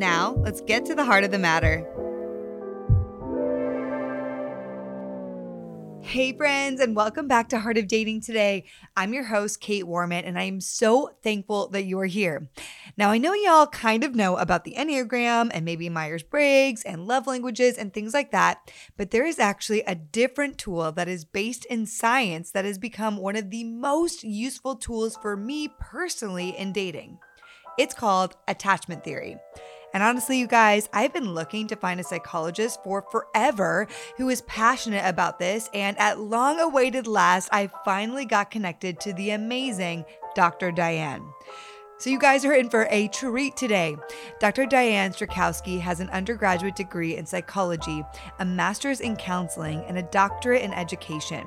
Now, let's get to the heart of the matter. Hey, friends, and welcome back to Heart of Dating today. I'm your host, Kait Warman, and I am so thankful that you are here. Now, I know y'all kind of know about the Enneagram and maybe Myers Briggs and love languages and things like that, but there is actually a different tool that is based in science that has become one of the most useful tools for me personally in dating. It's called attachment theory. And honestly, you guys, I've been looking to find a psychologist for forever who is passionate about this. And at long awaited last, I finally got connected to the amazing Dr. Diane. So, you guys are in for a treat today. Dr. Diane Strachowski has an undergraduate degree in psychology, a master's in counseling, and a doctorate in education.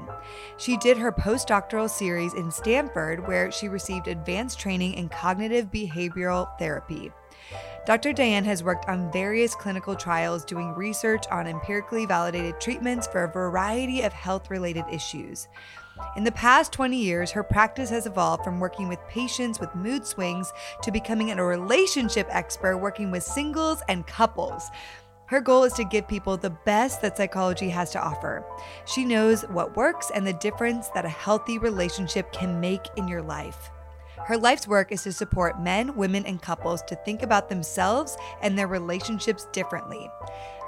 She did her postdoctoral series in Stanford, where she received advanced training in cognitive behavioral therapy. Dr. Diane has worked on various clinical trials doing research on empirically validated treatments for a variety of health related issues. In the past 20 years, her practice has evolved from working with patients with mood swings to becoming a relationship expert working with singles and couples. Her goal is to give people the best that psychology has to offer. She knows what works and the difference that a healthy relationship can make in your life. Her life's work is to support men, women, and couples to think about themselves and their relationships differently.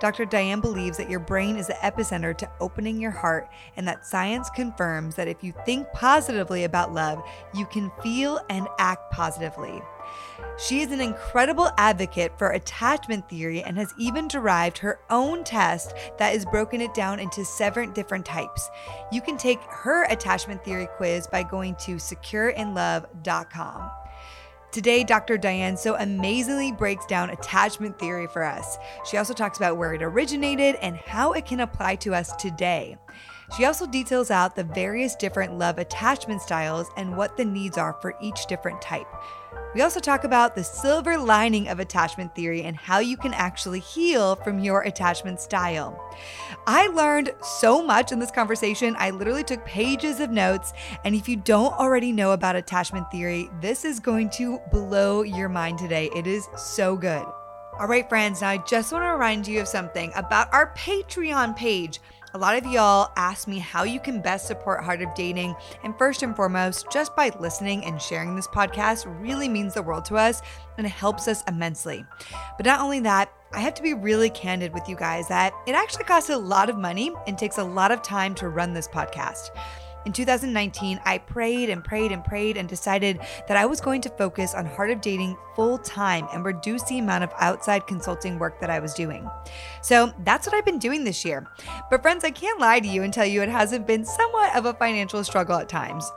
Dr. Diane believes that your brain is the epicenter to opening your heart, and that science confirms that if you think positively about love, you can feel and act positively. She is an incredible advocate for attachment theory and has even derived her own test that has broken it down into seven different types. You can take her attachment theory quiz by going to secureinlove.com. Today, Dr. Diane so amazingly breaks down attachment theory for us. She also talks about where it originated and how it can apply to us today. She also details out the various different love attachment styles and what the needs are for each different type. We also talk about the silver lining of attachment theory and how you can actually heal from your attachment style. I learned so much in this conversation. I literally took pages of notes. And if you don't already know about attachment theory, this is going to blow your mind today. It is so good. All right, friends, now I just want to remind you of something about our Patreon page. A lot of y'all ask me how you can best support Heart of Dating. And first and foremost, just by listening and sharing this podcast really means the world to us and it helps us immensely. But not only that, I have to be really candid with you guys that it actually costs a lot of money and takes a lot of time to run this podcast. In 2019, I prayed and prayed and prayed and decided that I was going to focus on Heart of Dating full time and reduce the amount of outside consulting work that I was doing. So that's what I've been doing this year. But, friends, I can't lie to you and tell you it hasn't been somewhat of a financial struggle at times.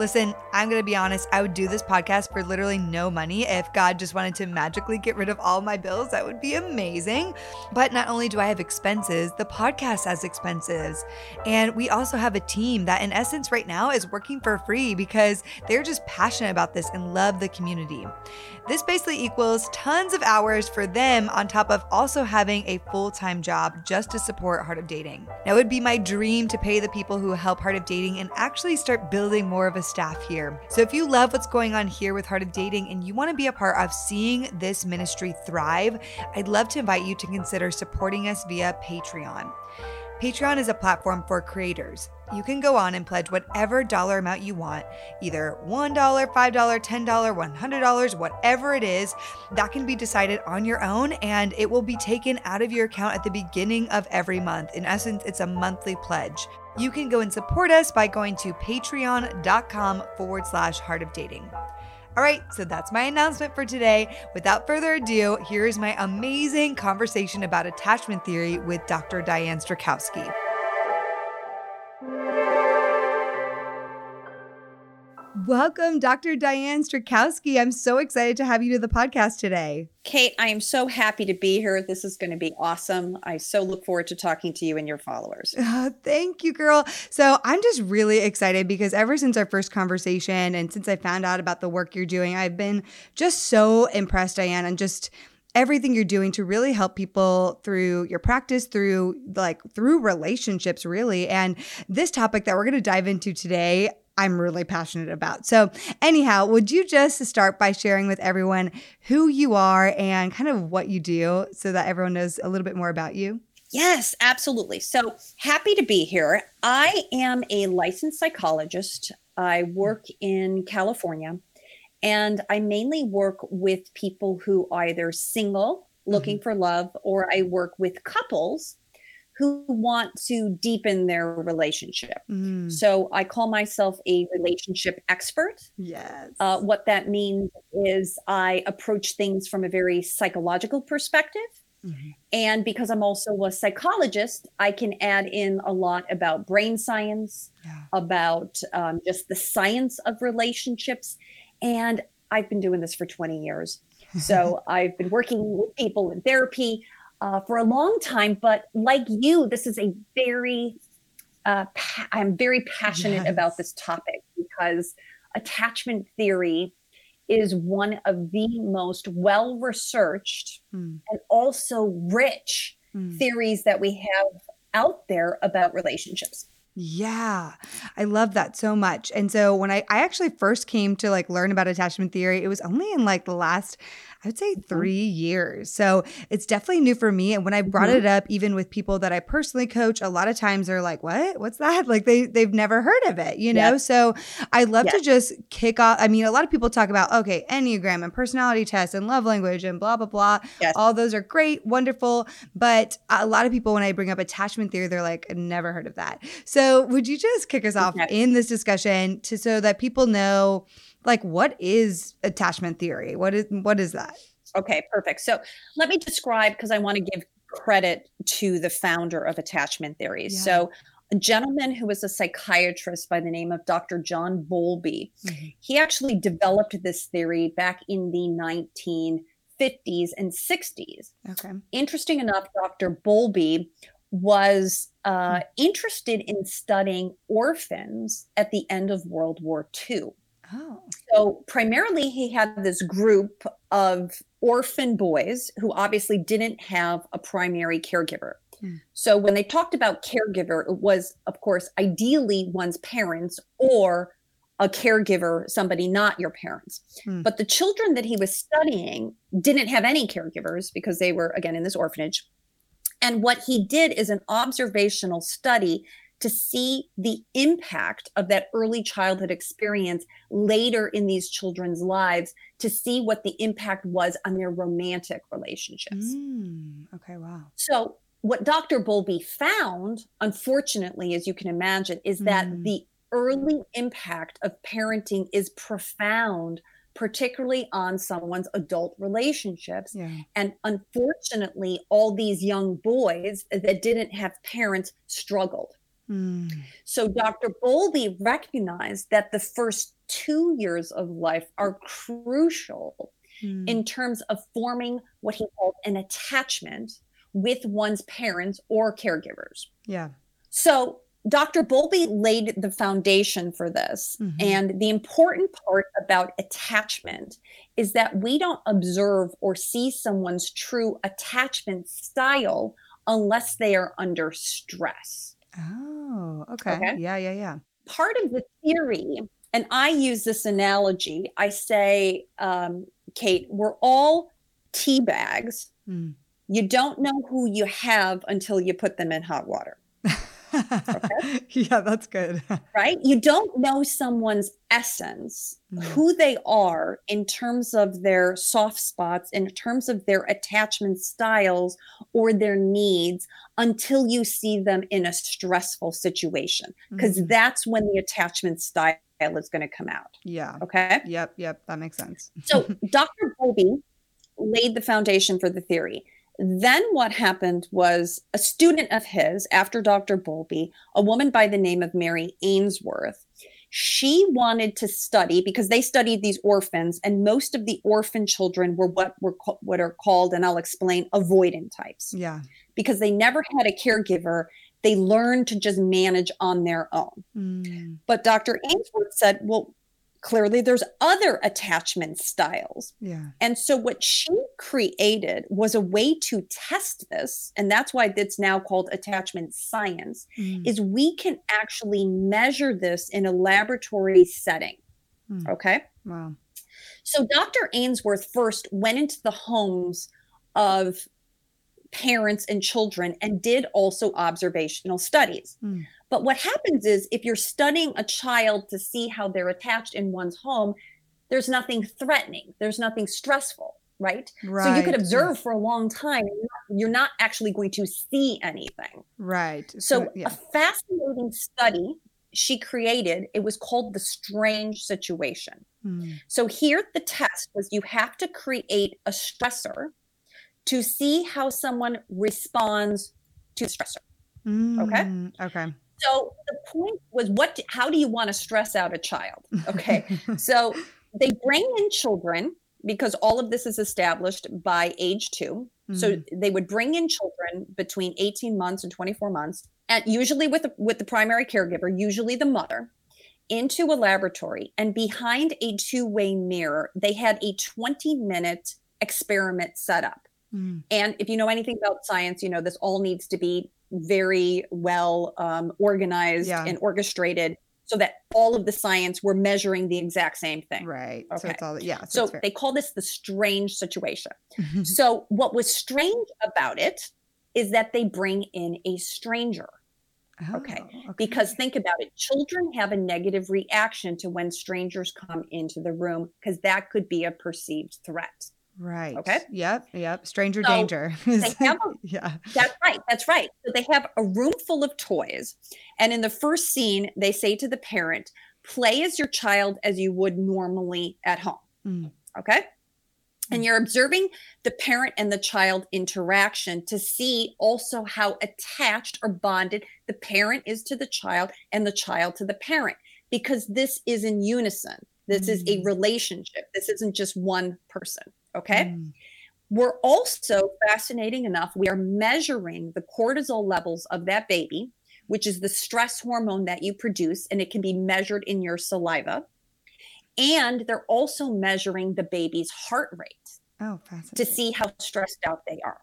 Listen, I'm going to be honest, I would do this podcast for literally no money. If God just wanted to magically get rid of all my bills, that would be amazing. But not only do I have expenses, the podcast has expenses. And we also have a team that, in essence, right now is working for free because they're just passionate about this and love the community. This basically equals tons of hours for them on top of also having a full time job just to support Heart of Dating. Now, it would be my dream to pay the people who help Heart of Dating and actually start building more of a staff here. So if you love what's going on here with Heart of Dating and you want to be a part of seeing this ministry thrive, I'd love to invite you to consider supporting us via Patreon. Patreon is a platform for creators. You can go on and pledge whatever dollar amount you want, either $1, $5, $10, $100, whatever it is. That can be decided on your own and it will be taken out of your account at the beginning of every month. In essence, it's a monthly pledge. You can go and support us by going to patreon.com forward slash heart of dating. All right, so that's my announcement for today. Without further ado, here is my amazing conversation about attachment theory with Dr. Diane Strachowski. Welcome, Dr. Diane Strachowski. I'm so excited to have you to the podcast today. Kait, I am so happy to be here. This is going to be awesome. I so look forward to talking to you and your followers. Uh, thank you, girl. So I'm just really excited because ever since our first conversation and since I found out about the work you're doing, I've been just so impressed, Diane, and just everything you're doing to really help people through your practice through like through relationships really and this topic that we're going to dive into today I'm really passionate about. So, anyhow, would you just start by sharing with everyone who you are and kind of what you do so that everyone knows a little bit more about you? Yes, absolutely. So happy to be here. I am a licensed psychologist. I work in California and I mainly work with people who are either single, looking mm-hmm. for love, or I work with couples who want to deepen their relationship. Mm. So I call myself a relationship expert. Yes. Uh, what that means is I approach things from a very psychological perspective. Mm-hmm. And because I'm also a psychologist, I can add in a lot about brain science, yeah. about um, just the science of relationships. And I've been doing this for 20 years. So I've been working with people in therapy uh, for a long time. But like you, this is a very, uh, pa- I'm very passionate yes. about this topic because attachment theory is one of the most well researched mm. and also rich mm. theories that we have out there about relationships. Yeah, I love that so much. And so when I, I actually first came to like learn about attachment theory, it was only in like the last I would say mm-hmm. three years. So it's definitely new for me. And when I brought mm-hmm. it up, even with people that I personally coach, a lot of times they're like, what? What's that? Like they, they've never heard of it, you know? Yes. So I love yes. to just kick off. I mean, a lot of people talk about, okay, Enneagram and personality tests and love language and blah, blah, blah. Yes. All those are great, wonderful. But a lot of people, when I bring up attachment theory, they're like, never heard of that. So would you just kick us off in this discussion to so that people know like what is attachment theory? What is what is that? Okay, perfect. So let me describe because I want to give credit to the founder of attachment theory. Yeah. So a gentleman who was a psychiatrist by the name of Dr. John Bowlby. Mm-hmm. He actually developed this theory back in the 1950s and 60s. Okay. Interesting enough, Dr. Bowlby was uh, mm-hmm. interested in studying orphans at the end of World War II. Oh. So primarily he had this group of orphan boys who obviously didn't have a primary caregiver. Hmm. So when they talked about caregiver, it was, of course, ideally one's parents or a caregiver, somebody not your parents. Hmm. But the children that he was studying didn't have any caregivers because they were, again, in this orphanage. And what he did is an observational study to see the impact of that early childhood experience later in these children's lives to see what the impact was on their romantic relationships. Mm, okay, wow. So, what Dr. Bowlby found, unfortunately, as you can imagine, is that mm. the early impact of parenting is profound particularly on someone's adult relationships. Yeah. And unfortunately, all these young boys that didn't have parents struggled. Mm. So Dr. Bowlby recognized that the first two years of life are crucial mm. in terms of forming what he called an attachment with one's parents or caregivers. Yeah. So Dr. Bowlby laid the foundation for this. Mm-hmm. And the important part about attachment is that we don't observe or see someone's true attachment style unless they are under stress. Oh, okay. okay. Yeah, yeah, yeah. Part of the theory, and I use this analogy, I say, um, Kait, we're all tea bags. Mm. You don't know who you have until you put them in hot water. Okay? yeah, that's good. right? You don't know someone's essence, mm. who they are in terms of their soft spots, in terms of their attachment styles or their needs until you see them in a stressful situation, because mm. that's when the attachment style is going to come out. Yeah. Okay. Yep. Yep. That makes sense. so Dr. Bowlby laid the foundation for the theory. Then what happened was a student of his, after Dr. Bowlby, a woman by the name of Mary Ainsworth, she wanted to study because they studied these orphans and most of the orphan children were what were what are called and I'll explain avoidant types. Yeah. Because they never had a caregiver, they learned to just manage on their own. Mm. But Dr. Ainsworth said, well, clearly there's other attachment styles. Yeah. And so what she created was a way to test this, and that's why it's now called attachment science, Mm. is we can actually measure this in a laboratory setting. Mm. Okay? Wow. So Dr. Ainsworth first went into the homes of parents and children and did also observational studies. Mm. But what happens is if you're studying a child to see how they're attached in one's home, there's nothing threatening, there's nothing stressful, right? Right. So you could observe for a long time. You're not actually going to see anything. Right. So yeah. a fascinating study she created, it was called the strange situation. Mm. So here the test was you have to create a stressor to see how someone responds to the stressor. Mm. Okay. So the point was what how do you want to stress out a child? Okay. so they bring in children because all of this is established by age 2. So Mhm. they would bring in children between 18 months and 24 months and usually with the, with the primary caregiver, usually the mother into a laboratory and behind a two-way mirror, they had a 20-minute experiment set up. Mm. And if you know anything about science, you know this all needs to be very well um, organized Yeah. and orchestrated so that all of the science were measuring the exact same thing. Right. So Okay. it's all yeah. So it's they call this the strange situation. so what was strange about it is that they bring in a stranger okay. Oh, because think about it children have a negative reaction to when strangers come into the room because that could be a perceived threat right. okay. Yep. Yep. Stranger So danger. a- yeah. That's right. That's right. So they have a room full of toys. And in the first scene, they say to the parent, play as your child as you would normally at home. Mm. Okay. And Mm. you're observing the parent and the child interaction to see also how attached or bonded the parent is to the child and the child to the parent, because this is in unison. This is a Mm. relationship. This isn't just one person. Okay. Mm. We're also fascinating enough, we are measuring the cortisol levels of that baby, which is the stress hormone that you produce, and it can be measured in your saliva. And they're also measuring the baby's heart rate Oh, fascinating. to see how stressed out they are.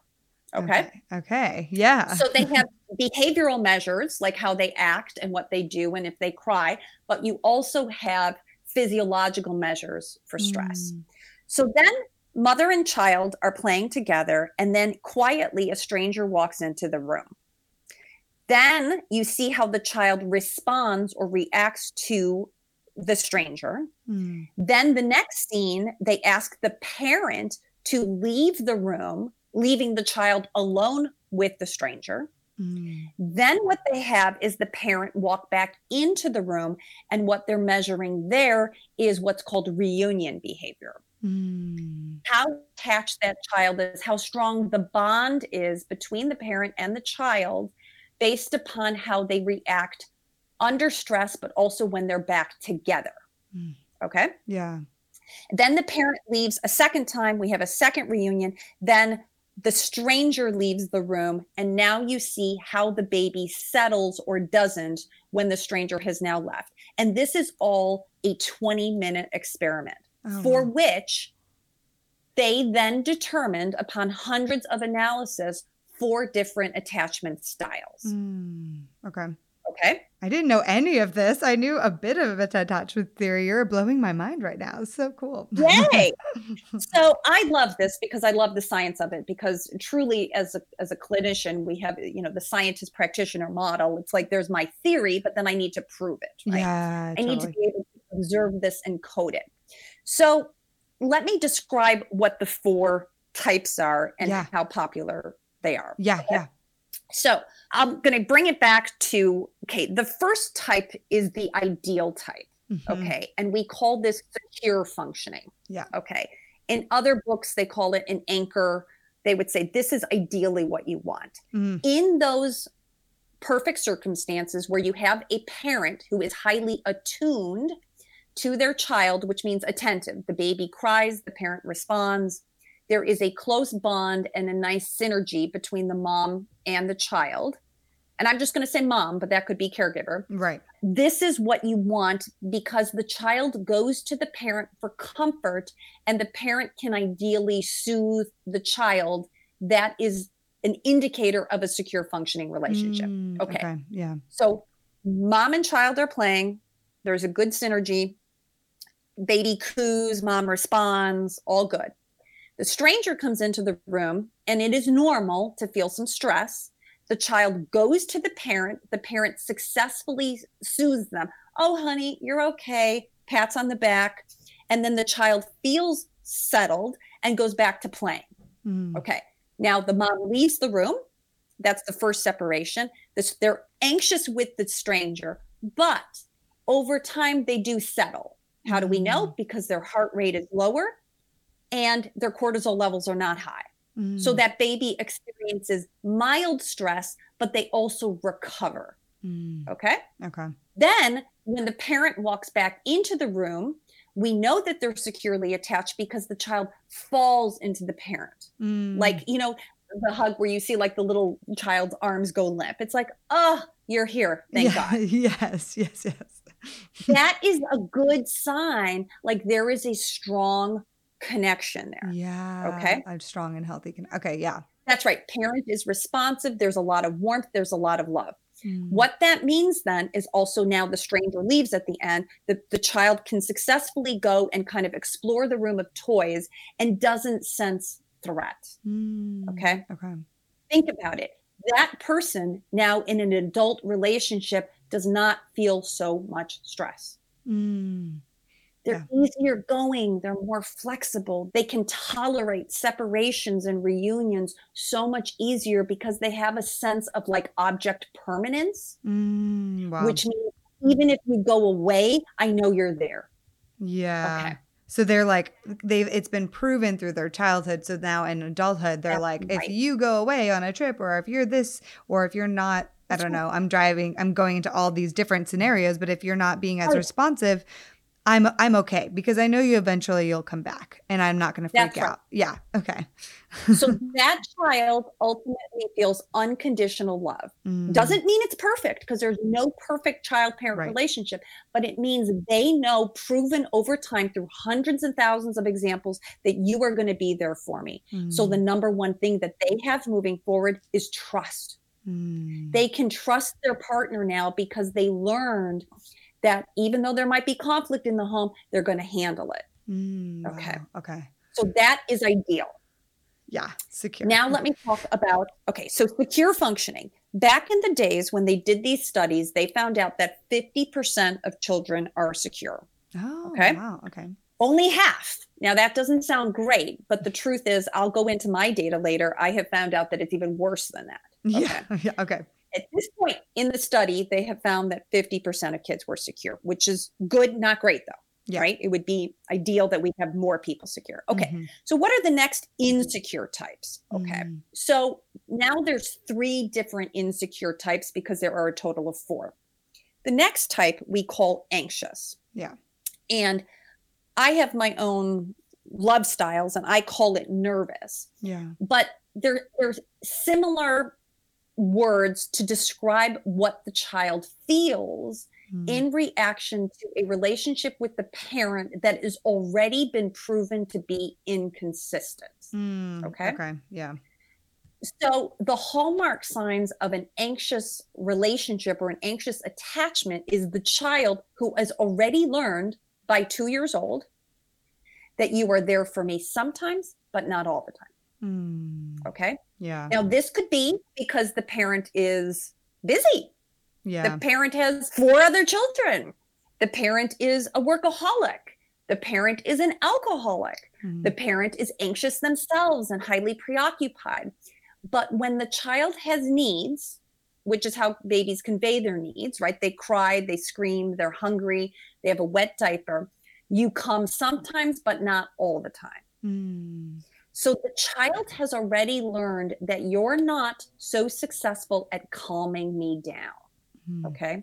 Okay. Okay. Okay. Yeah. So they have behavioral measures like how they act and what they do and if they cry, but you also have physiological measures for stress. Mm. So then mother and child are playing together, and then quietly a stranger walks into the room. Then you see how the child responds or reacts to the stranger. Mm. Then the next scene, they ask the parent to leave the room, leaving the child alone with the stranger. Mm. Then what they have is the parent walk back into the room, and what they're measuring there is what's called reunion behavior Mm. how attached that child is, how strong the bond is between the parent and the child based upon how they react under stress, but also when they're back together. Mm. Okay. Yeah. Then the parent leaves a second time. We have a second reunion. Then the stranger leaves the room. And now you see how the baby settles or doesn't when the stranger has now left. And this is all a 20 minute experiment Oh, for which they then determined upon hundreds of analysis four different attachment styles. Mm. Okay. Okay. I didn't know any of this. I knew a bit of attachment theory. You're blowing my mind right now. It's so cool. Yay. so I love this because I love the science of it because truly as a as a clinician, we have, you know, the scientist practitioner model. It's like there's my theory, but then I need to prove it. Right. Yeah. I need to be able to observe this and code it. So let me describe what the four types are and Yeah. how popular they are. Yeah. Yeah. So I'm going to bring it back to okay. The first type is the ideal type. Mhm. Okay. And we call this secure functioning. Yeah. Okay. In other books, they call it an anchor. They would say this is ideally what you want. Mm. In those perfect circumstances where you have a parent who is highly attuned to their child, which means attentive. The baby cries, the parent responds. There is a close bond and a nice synergy between the mom and the child. And I'm just going to say mom, but that could be caregiver. Right. This is what you want because the child goes to the parent for comfort and the parent can ideally soothe the child. That is an indicator of a secure functioning relationship. Mm, okay. okay. Yeah. So mom and child are playing. There's a good synergy. Baby coos, mom responds, all good. The stranger comes into the room and it is normal to feel some stress. The child goes to the parent. The parent successfully soothes them. Oh, honey, you're okay. Pats on the back. And then the child feels settled and goes back to playing. Mm. Okay. Now the mom leaves the room. That's the first separation. This, they're anxious with the stranger, but over time they do settle. How do we know? Mm. Because their heart rate is lower and their cortisol levels are not high. So Mm. that baby experiences mild stress, but they also recover. Mm. Okay. Okay. Then when the parent walks back into the room, we know that they're securely attached because the child falls into the parent. Mm. Like, you know, the hug where you see like the little child's arms go limp. It's like, oh, you're here. Thank Yeah, God. Yes. Yes. Yes. That is a good sign. Like there is a strong connection there. Yeah. Okay. I'm strong and healthy. Can, okay. Yeah. That's right. Parent is responsive. There's a lot of warmth. There's a lot of love. Mm. What that means then is also now the stranger leaves at the end, the, the child can successfully go and kind of explore the room of toys and doesn't sense threat. Mm. Okay. Okay. Think about it. That person now in an adult relationship does not feel so much stress. Mm. They're easier going, they're more flexible. They can tolerate separations and reunions so much easier because they have a sense of like object permanence, Mm. Wow. which means even if you go away, I know you're there. Yeah. Okay. So they're like they've it's been proven through their childhood. So now in adulthood, they're That's like, right. if you go away on a trip or if you're this or if you're not, I don't know, I'm driving, I'm going into all these different scenarios, but if you're not being as responsive, I'm I'm okay because I know you eventually you'll come back and I'm not gonna freak That's right. out. Yeah. Okay. So that child ultimately feels unconditional love. Mm. Doesn't mean it's perfect because there's no perfect child parent Right. relationship, but it means they know, proven over time through hundreds and thousands of examples, that you are going to be there for me. So Mm. the number one thing that they have moving forward is trust. Mm. They can trust their partner now because they learned that even though there might be conflict in the home, they're going to handle it. Mm. Okay. Wow. Okay. So that is ideal. Yeah. Secure. Now, let me talk about okay, so secure functioning. Back in the days when they did these studies, they found out that 50% of children are secure, Oh, okay. Wow. Okay. only half. Now, that doesn't sound great, but the truth is, I'll go into my data later. I have found out that it's even worse than that. Yeah. Yeah. Okay. At this point in the study, they have found that 50% of kids were secure, which is good, not great though. Yeah. Right? It would be ideal that we have more people secure. Okay. Mhm. So, what are the next insecure types? Okay. Mm. So now there's three different insecure types because there are a total of four. The next type we call anxious. Yeah. And I have my own love styles and I call it nervous. Yeah. But there there's similar words to describe what the child feels Mm. in reaction to a relationship with the parent that has already been proven to be inconsistent. Mm, Okay. Okay. Yeah. So, the hallmark signs of an anxious relationship or an anxious attachment is the child who has already learned by two years old that you are there for me sometimes, but not all the time. Mm, Okay. Yeah. Now, this could be because the parent is busy, Yeah. the parent has four other children, the parent is a workaholic, the parent is an alcoholic. Mm, The parent is anxious themselves and highly preoccupied. But when the child has needs, which is how babies convey their needs, right? They cry, they scream, they're hungry, they have a wet diaper. You come sometimes, but not all the time. mm, So the child has already learned that you're not so successful at calming me down. Mm. Okay.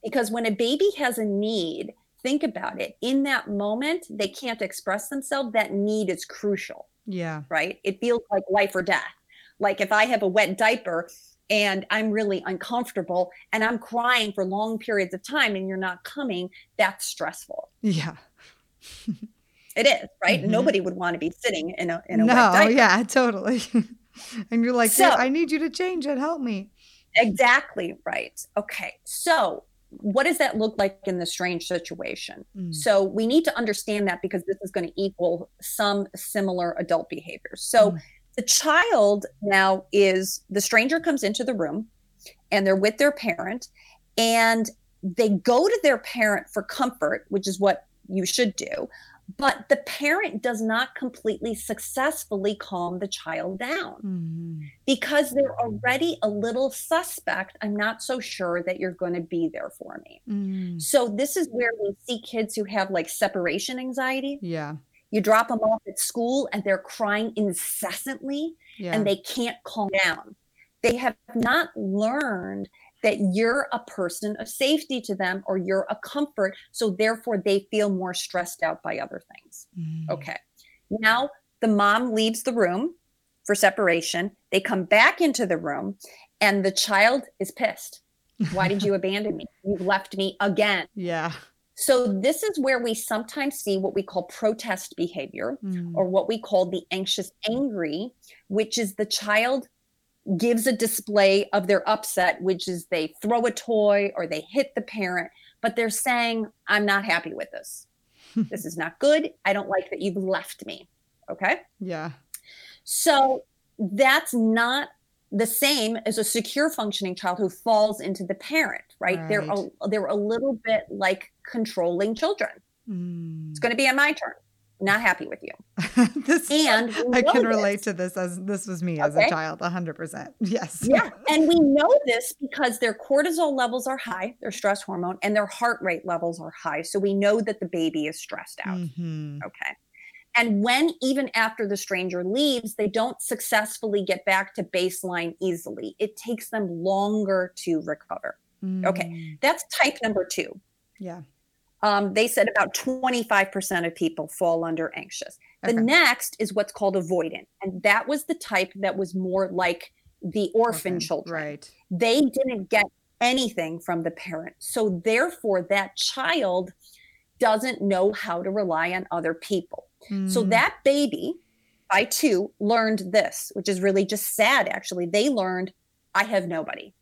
Because when a baby has a need, think about it. In that moment, they can't express themselves. That need is crucial. Yeah. Right. It feels like life or death. Like if I have a wet diaper and I'm really uncomfortable and I'm crying for long periods of time and you're not coming, that's stressful. Yeah. It is, right? Mm-hmm. Nobody would want to be sitting in a in a no, yeah, totally. and you're like, so, I need you to change it. Help me. Exactly right. Okay. So what does that look like in the strange situation? Mm. So we need to understand that because this is going to equal some similar adult behaviors. So mm. the child now is the stranger comes into the room and they're with their parent and they go to their parent for comfort, which is what you should do but the parent does not completely successfully calm the child down mm-hmm. because they're already a little suspect. I'm not so sure that you're going to be there for me. Mm-hmm. So, this is where we see kids who have like separation anxiety. Yeah. You drop them off at school and they're crying incessantly yeah. and they can't calm down. They have not learned that you're a person of safety to them or you're a comfort. So therefore, they feel more stressed out by other things. Mm. Okay. Now the mom leaves the room for separation. They come back into the room and the child is pissed. Why did you abandon me? You left me again. Yeah. So, this is where we sometimes see what we call protest behavior mm. or what we call the anxious angry, which is the child gives a display of their upset, which is they throw a toy or they hit the parent, but they're saying, I'm not happy with this. this is not good. I don't like that you've left me. Okay. Yeah. So that's not the same as a secure functioning child who falls into the parent, right? right. They're a, they're a little bit like controlling children. Mm. It's going to be on my turn not happy with you. this, and I can relate to this as this was me okay. as a child, 100%. Yes. Yeah. And we know this because their cortisol levels are high, their stress hormone, and their heart rate levels are high. So we know that the baby is stressed out. Mm-hmm. Okay. And when, even after the stranger leaves, they don't successfully get back to baseline easily, it takes them longer to recover. Mm. Okay. That's type number two. Yeah um, they said about 25% of people fall under anxious. The okay. next is what's called avoidant. And that was the type that was more like the orphan okay. children. Right. They didn't get anything from the parent. So therefore, that child doesn't know how to rely on other people. Mm. So hmm. that baby, I too learned this, which is really just sad actually. They learned, I have nobody.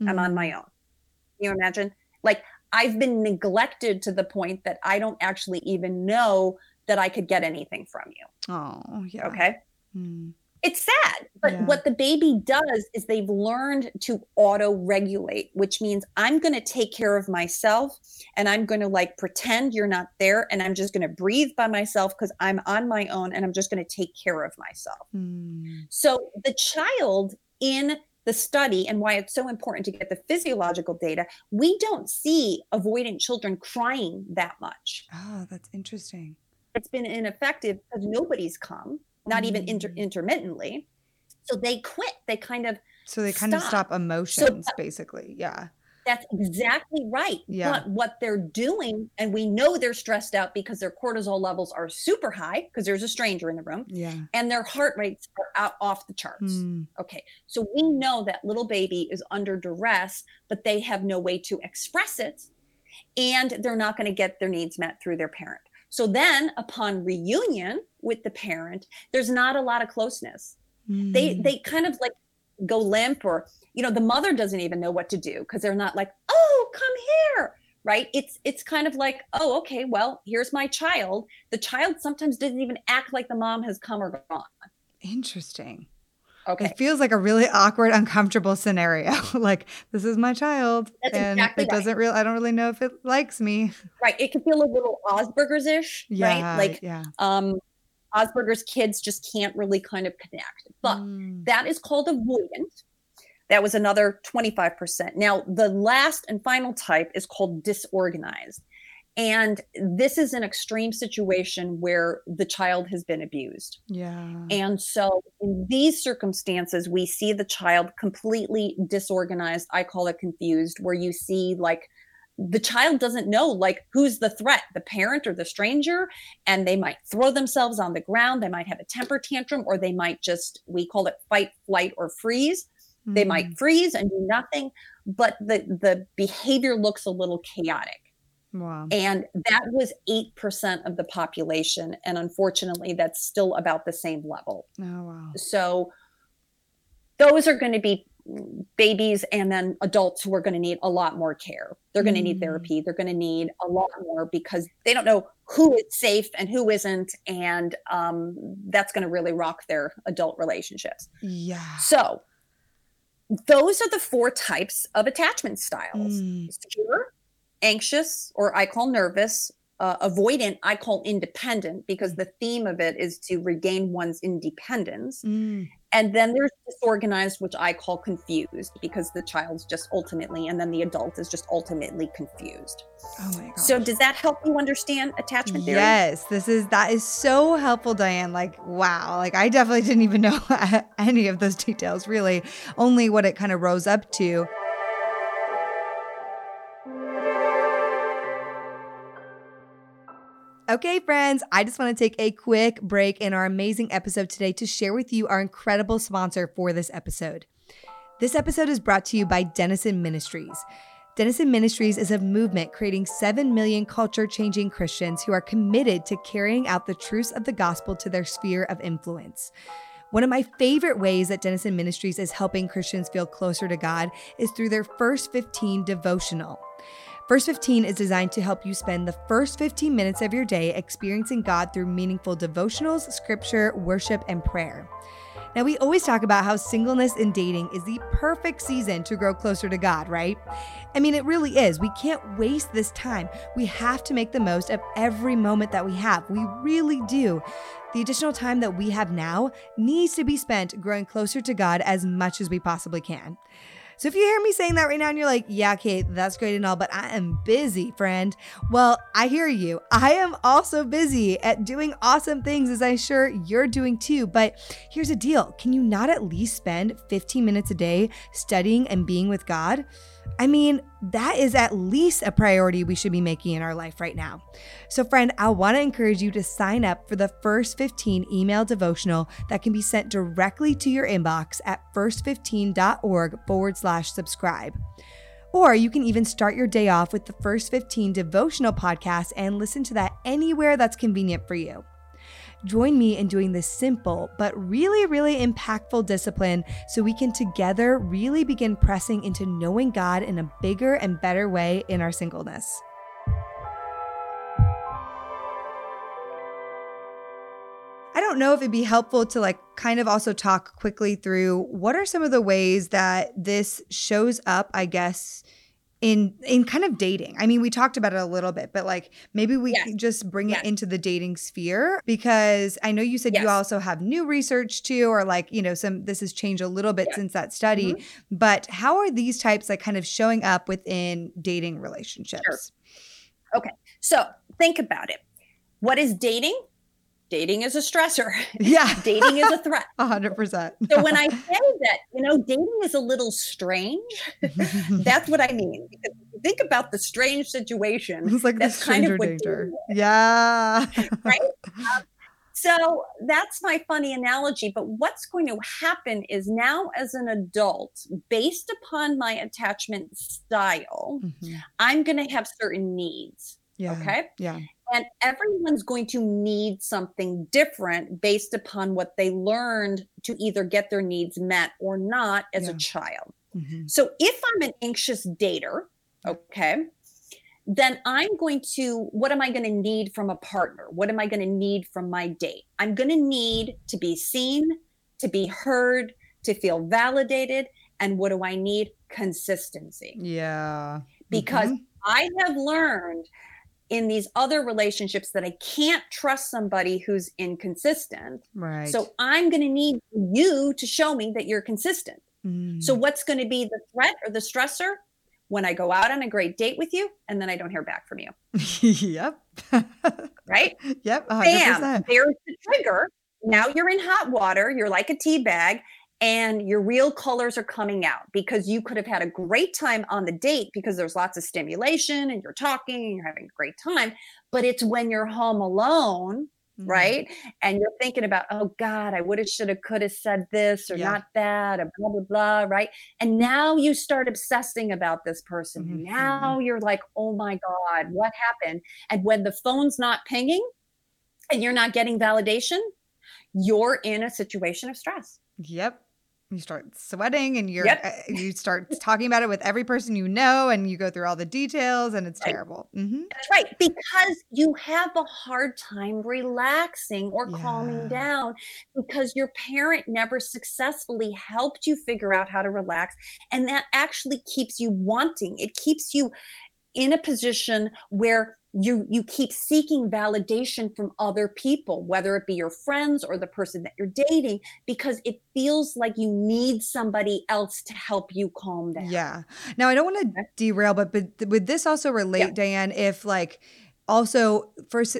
Mm. I'm on hmm. my own. Can You imagine? Like I've been neglected to the point that I don't actually even know that I could get anything from you. Oh, yeah. Okay. Mm. It's sad. But yeah. what the baby does is they've learned to auto regulate, which means I'm going to take care of myself and I'm going to like pretend you're not there and I'm just going to breathe by myself because I'm on my own and I'm just going to take care of myself. Mm. So the child in the study and why it's so important to get the physiological data, we don't see avoidant children crying that much. Oh, that's interesting. It's been ineffective because nobody's come, not mm. even inter- mm. intermittently. So they quit. They kind of so they kind stop. of stop emotions, so, basically. Yeah. That's exactly right. Yeah. But what they're doing, and we know they're stressed out because their cortisol levels are super high because there's a stranger in the room. Yeah. And their heart rates are out off the charts. Mm. Okay. So we know that little baby is under duress, but they have no way to express it. And they're not going to get their needs met through their parent. So then upon reunion with the parent, there's not a lot of closeness. Mm. They they kind of like go limp or you know the mother doesn't even know what to do because they're not like oh come here right? It's it's kind of like oh okay well here's my child. The child sometimes doesn't even act like the mom has come or gone. Interesting. Okay. it feels like a really awkward uncomfortable scenario. Like this is my child That's and exactly it doesn't really i don't really know if it likes me. Right it can feel a little asperger's ish yeah, right like yeah. um Asperger's kids just can't really kind of connect. But mm. that is called avoidant. That was another 25%. Now, the last and final type is called disorganized. And this is an extreme situation where the child has been abused. Yeah. And so, in these circumstances, we see the child completely disorganized. I call it confused, where you see like the child doesn't know like who's the threat the parent or the stranger and they might throw themselves on the ground they might have a temper tantrum or they might just we call it fight flight or freeze mm-hmm. they might mm. freeze and do nothing but the the behavior looks a little chaotic Wow. And that was 8% of the population. And unfortunately, that's still about the same level. Oh, wow. So those are going to be babies and then adults who are going to need a lot more care. They're going to mm. need therapy. They're going to need a lot more because they don't know who is safe and who isn't. And um, that's going to really rock their adult relationships. Yeah. So those are the four types of attachment styles mm. secure, anxious, or I call nervous, uh, avoidant, I call independent because the theme of it is to regain one's independence. Mm. And then there's disorganized, which I call confused because the child's just ultimately, and then the adult is just ultimately confused. Oh my god. So does that help you understand attachment theory? Yes, this is that is so helpful, Diane. Like, wow. Like I definitely didn't even know any of those details, really. Only what it kind of rose up to. Okay, friends, I just want to take a quick break in our amazing episode today to share with you our incredible sponsor for this episode. This episode is brought to you by Denison Ministries. Denison Ministries is a movement creating 7 million culture changing Christians who are committed to carrying out the truths of the gospel to their sphere of influence. One of my favorite ways that Denison Ministries is helping Christians feel closer to God is through their First 15 devotional. First 15 is designed to help you spend the first 15 minutes of your day experiencing God through meaningful devotionals, scripture, worship, and prayer. Now, we always talk about how singleness and dating is the perfect season to grow closer to God, right? I mean, it really is. We can't waste this time. We have to make the most of every moment that we have. We really do. The additional time that we have now needs to be spent growing closer to God as much as we possibly can. So if you hear me saying that right now and you're like, yeah, Kait, that's great and all, but I am busy, friend. Well, I hear you. I am also busy at doing awesome things, as I'm sure you're doing too. But here's the deal can you not at least spend 15 minutes a day studying and being with God? I mean, that is at least a priority we should be making in our life right now. So, friend, I want to encourage you to sign up for the first 15 email devotional that can be sent directly to your inbox at first15.org forward slash subscribe. Or you can even start your day off with the first 15 devotional podcast and listen to that anywhere that's convenient for you. Join me in doing this simple but really, really impactful discipline so we can together really begin pressing into knowing God in a bigger and better way in our singleness. I don't know if it'd be helpful to like kind of also talk quickly through what are some of the ways that this shows up, I guess, in in kind of dating. I mean, we talked about it a little bit, but like maybe we yes. can just bring yes. it into the dating sphere because I know you said yes. you also have new research too or like, you know, some this has changed a little bit since that study, mm-hmm. but how are these types like kind of showing up within dating relationships? Sure. Okay. So, think about it. What is dating? Dating is a stressor. Yeah. dating is a threat. A hundred percent. So when I say that, you know, dating is a little strange, that's what I mean. Because think about the strange situation. It's like that's kind of danger. Yeah. right. Um, so that's my funny analogy. But what's going to happen is now, as an adult, based upon my attachment style, mm-hmm. I'm going to have certain needs. Yeah. Okay. Yeah. And everyone's going to need something different based upon what they learned to either get their needs met or not as yeah. a child. Mm-hmm. So if I'm an anxious dater, okay, then I'm going to, what am I going to need from a partner? What am I going to need from my date? I'm going to need to be seen, to be heard, to feel validated. And what do I need? Consistency. Yeah. Because mm-hmm. I have learned in these other relationships that I can't trust somebody who's inconsistent. Right. So I'm going to need you to show me that you're consistent. Mm. So what's going to be the threat or the stressor? when I go out on a great date with you and then I don't hear back from you. yep. right? Yep. 100%. Bam. There's the trigger. Now you're in hot water. You're like a tea bag and your real colors are coming out because you could have had a great time on the date because there's lots of stimulation and you're talking and you're having a great time. But it's when you're home alone mm-hmm. right? And you're thinking about, oh God, I would have, should have, could have said this or yeah. not that, or blah, blah, blah, right? And now you start obsessing about this person. Mm-hmm. Now you're like, oh my God, what happened? And when the phone's not pinging and you're not getting validation, you're in a situation of stress. Yep you start sweating and you're yep. uh, you start talking about it with every person you know and you go through all the details and it's right. terrible mm-hmm. that's right because you have a hard time relaxing or yeah. calming down because your parent never successfully helped you figure out how to relax and that actually keeps you wanting it keeps you in a position where you you keep seeking validation from other people whether it be your friends or the person that you're dating because it feels like you need somebody else to help you calm down yeah now i don't want to derail but but would this also relate yeah. diane if like also first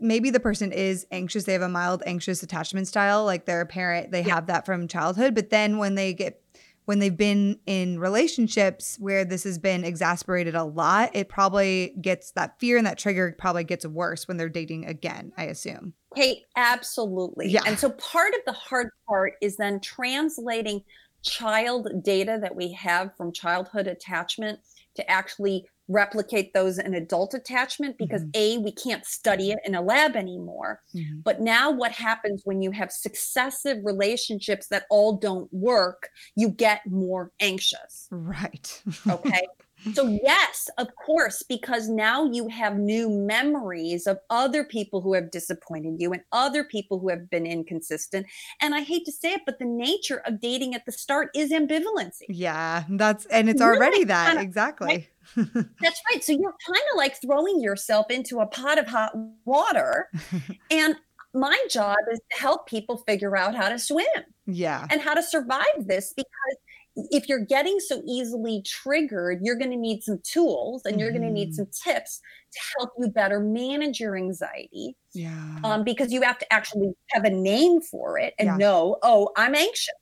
maybe the person is anxious they have a mild anxious attachment style like their parent they yeah. have that from childhood but then when they get when they've been in relationships where this has been exasperated a lot, it probably gets that fear and that trigger probably gets worse when they're dating again, I assume. Hey, absolutely. Yeah. And so part of the hard part is then translating child data that we have from childhood attachment to actually replicate those in adult attachment because mm-hmm. a we can't study it in a lab anymore. Mm-hmm. but now what happens when you have successive relationships that all don't work you get more anxious. Right. Okay? So yes of course because now you have new memories of other people who have disappointed you and other people who have been inconsistent. And i hate to say it but the nature of dating at the start is ambivalency. Yeah that's and it's already really that exactly? That's right. So you're kind of like throwing yourself into a pot of hot water. and my job is to help people figure out how to swim. Yeah. And how to survive this because if you're getting so easily triggered, you're going to need some tools and you're mm-hmm. going to need some tips to help you better manage your anxiety. Yeah. Um, because you have to actually have a name for it and yeah. know, oh, I'm anxious.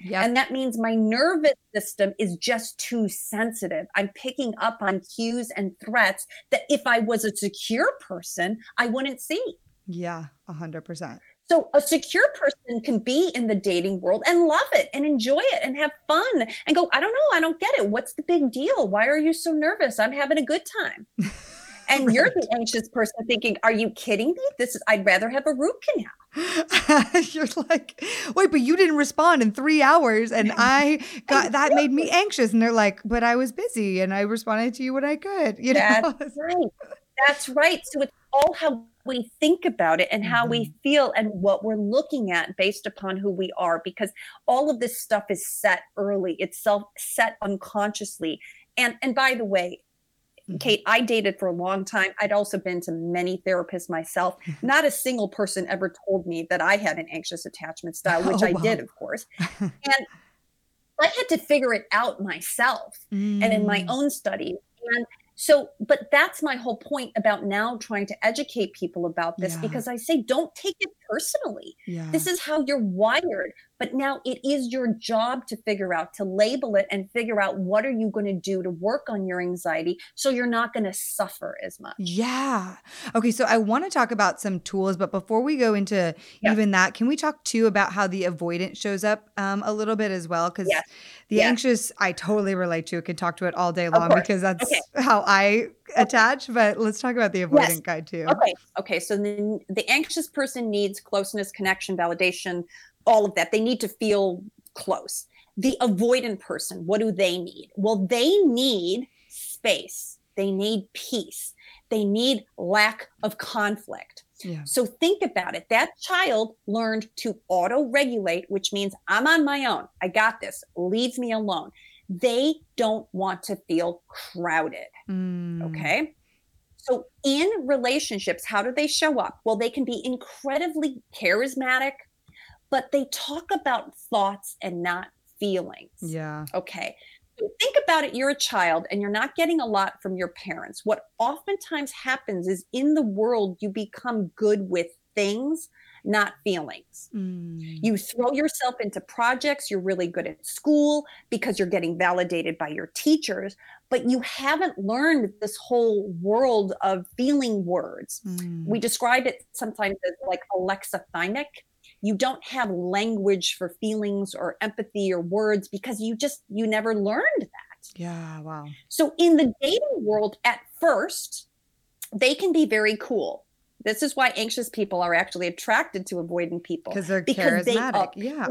Yep. And that means my nervous system is just too sensitive. I'm picking up on cues and threats that if I was a secure person, I wouldn't see. Yeah, 100%. So a secure person can be in the dating world and love it and enjoy it and have fun and go, I don't know, I don't get it. What's the big deal? Why are you so nervous? I'm having a good time. And right. you're the anxious person thinking, Are you kidding me? This is I'd rather have a root canal. you're like, wait, but you didn't respond in three hours. And I got that made me anxious. And they're like, but I was busy and I responded to you when I could. You know? That's right. That's right. So it's all how we think about it and how mm-hmm. we feel and what we're looking at based upon who we are because all of this stuff is set early it's self set unconsciously and and by the way. Kait, I dated for a long time. I'd also been to many therapists myself. Not a single person ever told me that I had an anxious attachment style, which oh, I wow. did, of course. and I had to figure it out myself mm. and in my mm. own study. And so, but that's my whole point about now trying to educate people about this yeah. because I say, don't take it personally. Yeah. This is how you're wired. But now it is your job to figure out, to label it and figure out what are you going to do to work on your anxiety so you're not going to suffer as much. Yeah. Okay. So I want to talk about some tools, but before we go into yeah. even that, can we talk too about how the avoidant shows up um, a little bit as well? Because yes. the yes. anxious, I totally relate to. Can talk to it all day long because that's okay. how I attach. But let's talk about the avoidant yes. guide too. Okay. Okay. So the, the anxious person needs closeness, connection, validation, all of that. They need to feel close. The avoidant person, what do they need? Well, they need space, they need peace, they need lack of conflict. Yeah. So think about it. That child learned to auto regulate, which means I'm on my own. I got this. Leave me alone. They don't want to feel crowded. Mm. Okay. So, in relationships, how do they show up? Well, they can be incredibly charismatic, but they talk about thoughts and not feelings. Yeah. Okay. think about it you're a child and you're not getting a lot from your parents. What oftentimes happens is in the world, you become good with things, not feelings. Mm. You throw yourself into projects, you're really good at school because you're getting validated by your teachers, but you haven't learned this whole world of feeling words. Mm. We describe it sometimes as like alexithymic you don't have language for feelings or empathy or words because you just you never learned that. Yeah wow. So in the dating world at first they can be very cool. This is why anxious people are actually attracted to avoidant people. Because they're because charismatic they appear, yeah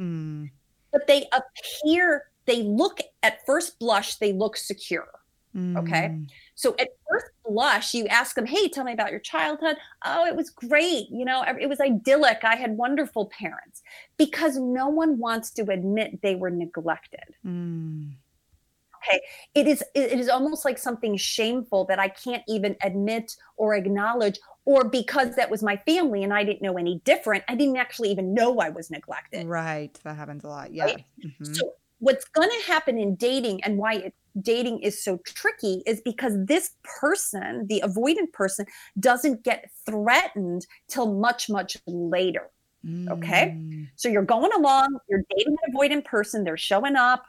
mm. but they appear they look at first blush they look secure mm. okay so at first blush, you ask them, Hey, tell me about your childhood. Oh, it was great. You know, it was idyllic. I had wonderful parents because no one wants to admit they were neglected. Mm. Okay. It is, it is almost like something shameful that I can't even admit or acknowledge or because that was my family and I didn't know any different, I didn't actually even know I was neglected. Right. That happens a lot. Yeah. Right? Mm-hmm. So what's going to happen in dating and why it, dating is so tricky is because this person, the avoidant person, doesn't get threatened till much, much later. Mm. Okay. So you're going along, you're dating an avoidant person, they're showing up.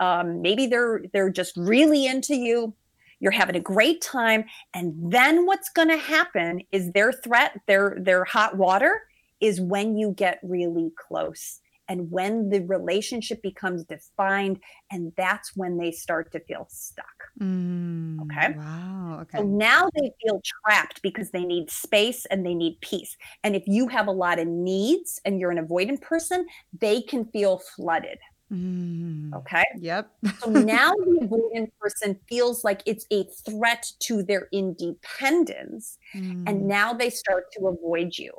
Um, maybe they're they're just really into you. You're having a great time. And then what's gonna happen is their threat, their their hot water is when you get really close and when the relationship becomes defined and that's when they start to feel stuck mm, okay wow okay so now they feel trapped because they need space and they need peace and if you have a lot of needs and you're an avoidant person they can feel flooded Mm, okay. Yep. so now the avoidant person feels like it's a threat to their independence. Mm. And now they start to avoid you.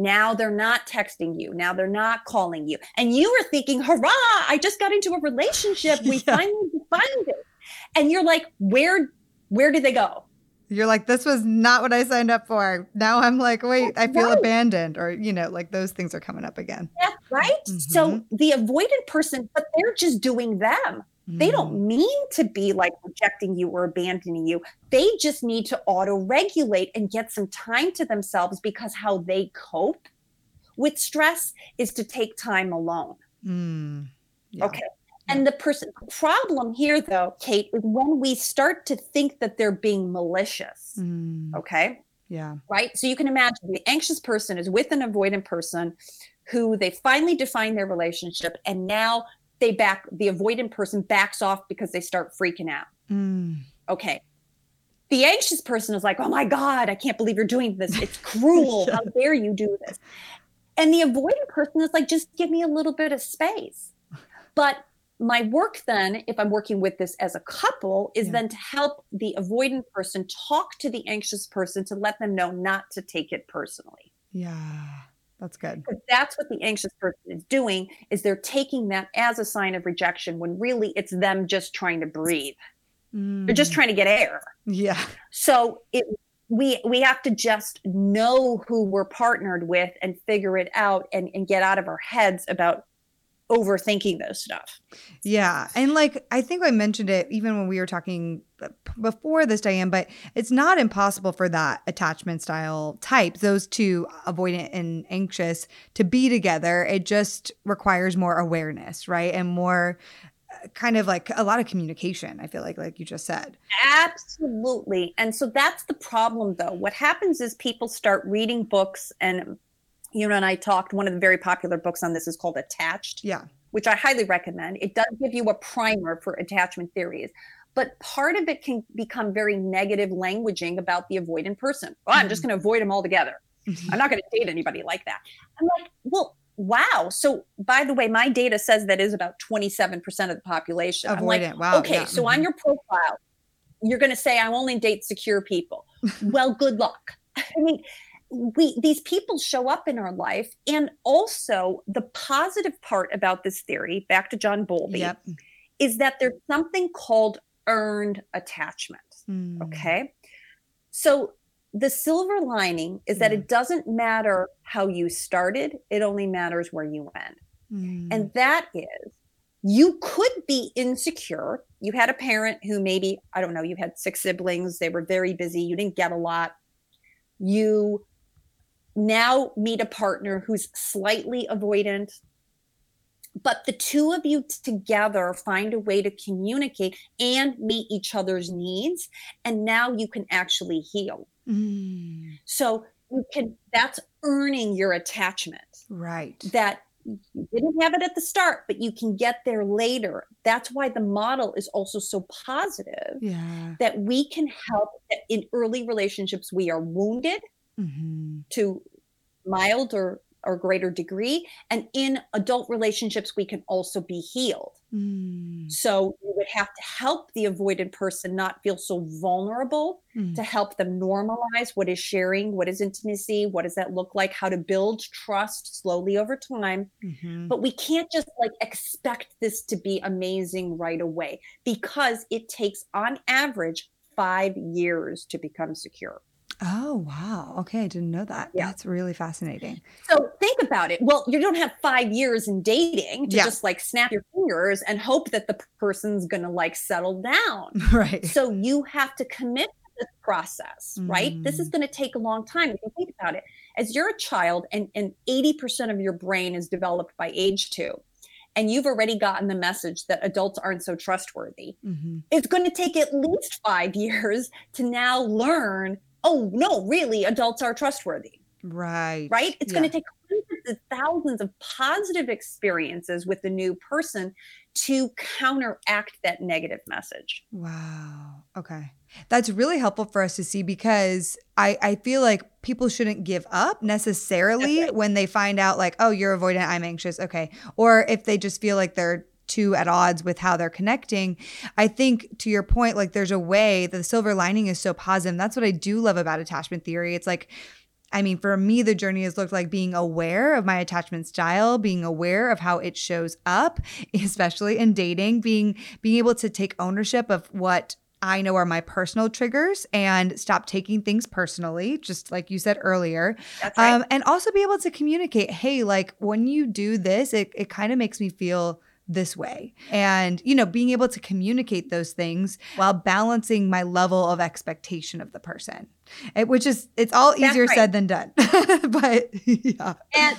Now they're not texting you. Now they're not calling you. And you were thinking, hurrah, I just got into a relationship. We yeah. finally defined it. And you're like, where where did they go? You're like, this was not what I signed up for. Now I'm like, wait, That's I feel right. abandoned. Or, you know, like those things are coming up again. That's right. Mm-hmm. So the avoidant person, but they're just doing them. They don't mm. mean to be like rejecting you or abandoning you. They just need to auto regulate and get some time to themselves because how they cope with stress is to take time alone. Mm, yeah. Okay. And the person problem here though, Kait, is when we start to think that they're being malicious. Mm. Okay. Yeah. Right. So you can imagine the anxious person is with an avoidant person who they finally define their relationship and now they back the avoidant person backs off because they start freaking out. Mm. Okay. The anxious person is like, oh my God, I can't believe you're doing this. It's cruel. How dare you do this? And the avoidant person is like, just give me a little bit of space. But my work then, if I'm working with this as a couple, is yeah. then to help the avoidant person talk to the anxious person to let them know not to take it personally. Yeah. That's good. That's what the anxious person is doing is they're taking that as a sign of rejection when really it's them just trying to breathe. Mm. They're just mm. trying to get air. Yeah. So it we we have to just know who we're partnered with and figure it out and, and get out of our heads about overthinking those stuff. Yeah. And like, I think I mentioned it even when we were talking before this, Diane, but it's not impossible for that attachment style type, those two, avoidant and anxious, to be together. It just requires more awareness, right? And more uh, kind of like a lot of communication i feel like like you just said absolutely and so that's the problem though what happens is people start reading books and you know, and I talked. One of the very popular books on this is called Attached. Yeah. Which I highly recommend. It does give you a primer for attachment theories, but part of it can become very negative languaging about the avoidant person. Oh, I'm just mm-hmm. going to avoid them altogether. Mm-hmm. I'm not going to date anybody like that. I'm like, well, wow. So, by the way, my data says that is about 27% of the population. Avoidant. Like, wow. Okay, yeah. so mm-hmm. on your profile, you're going to say, I only date secure people. well, good luck. I mean, we these people show up in our life and also the positive part about this theory back to john bowlby yep. is that there's something called earned attachment mm. okay so the silver lining is that it doesn't matter how you started it only matters where you end mm. and that is you could be insecure. You had a parent who maybe, I don't know, you had six siblings, they were very busy, you didn't get a lot. You now meet a partner who's slightly avoidant, but the two of you together find a way to communicate and meet each other's needs. And now you can actually heal. Mm. So you can, that's earning your attachment. Right. That you didn't have it at the start, but you can get there later. That's why the model is also so positive. Yeah. That we can help in early relationships, we are wounded mm-hmm. to mild or or greater degree. And in adult relationships, we can also be healed. Mm. So you would have to help the avoided person not feel so vulnerable mm. to help them normalize what is sharing, what is intimacy, what does that look like, how to build trust slowly over time. Mm-hmm. But we can't just like expect this to be amazing right away because it takes on average five years to become secure. Oh, wow. Okay. I didn't know that. Yeah. That's really fascinating. So think about it. Well, you don't have five years in dating to yeah. just like snap your fingers and hope that the person's going to like settle down. Right. So you have to commit to this process, mm. right? This is mm. going to take a long time. If you think about it, as you're a child and, and 80% of your brain is developed by age two, and you've already gotten the message that adults aren't so trustworthy, mm-hmm. it's going to take at least five years to now learn oh no, really, adults are trustworthy. Right. Right. It's yeah. going to take hundreds of thousands of positive experiences with the new person to counteract that negative message. Wow. Okay. That's really helpful for us to see because I, I feel like people shouldn't give up necessarily right. when they find out, like, oh, you're avoidant, I'm anxious. Okay. Or if they just feel like they're two at odds with how they're connecting. I think to your point, like there's a way that the silver lining is so positive. That's what I do love about attachment theory. It's like, I mean, for me, the journey has looked like being aware of my attachment style, being aware of how it shows up, especially in dating, being being able to take ownership of what I know are my personal triggers and stop taking things personally, just like you said earlier. That's right. Um, and also be able to communicate, hey, like when you do this, it, it kind of makes me feel this way. And, you know, being able to communicate those things while balancing my level of expectation of the person, it, which is, it's all easier right. said than done. but yeah. And,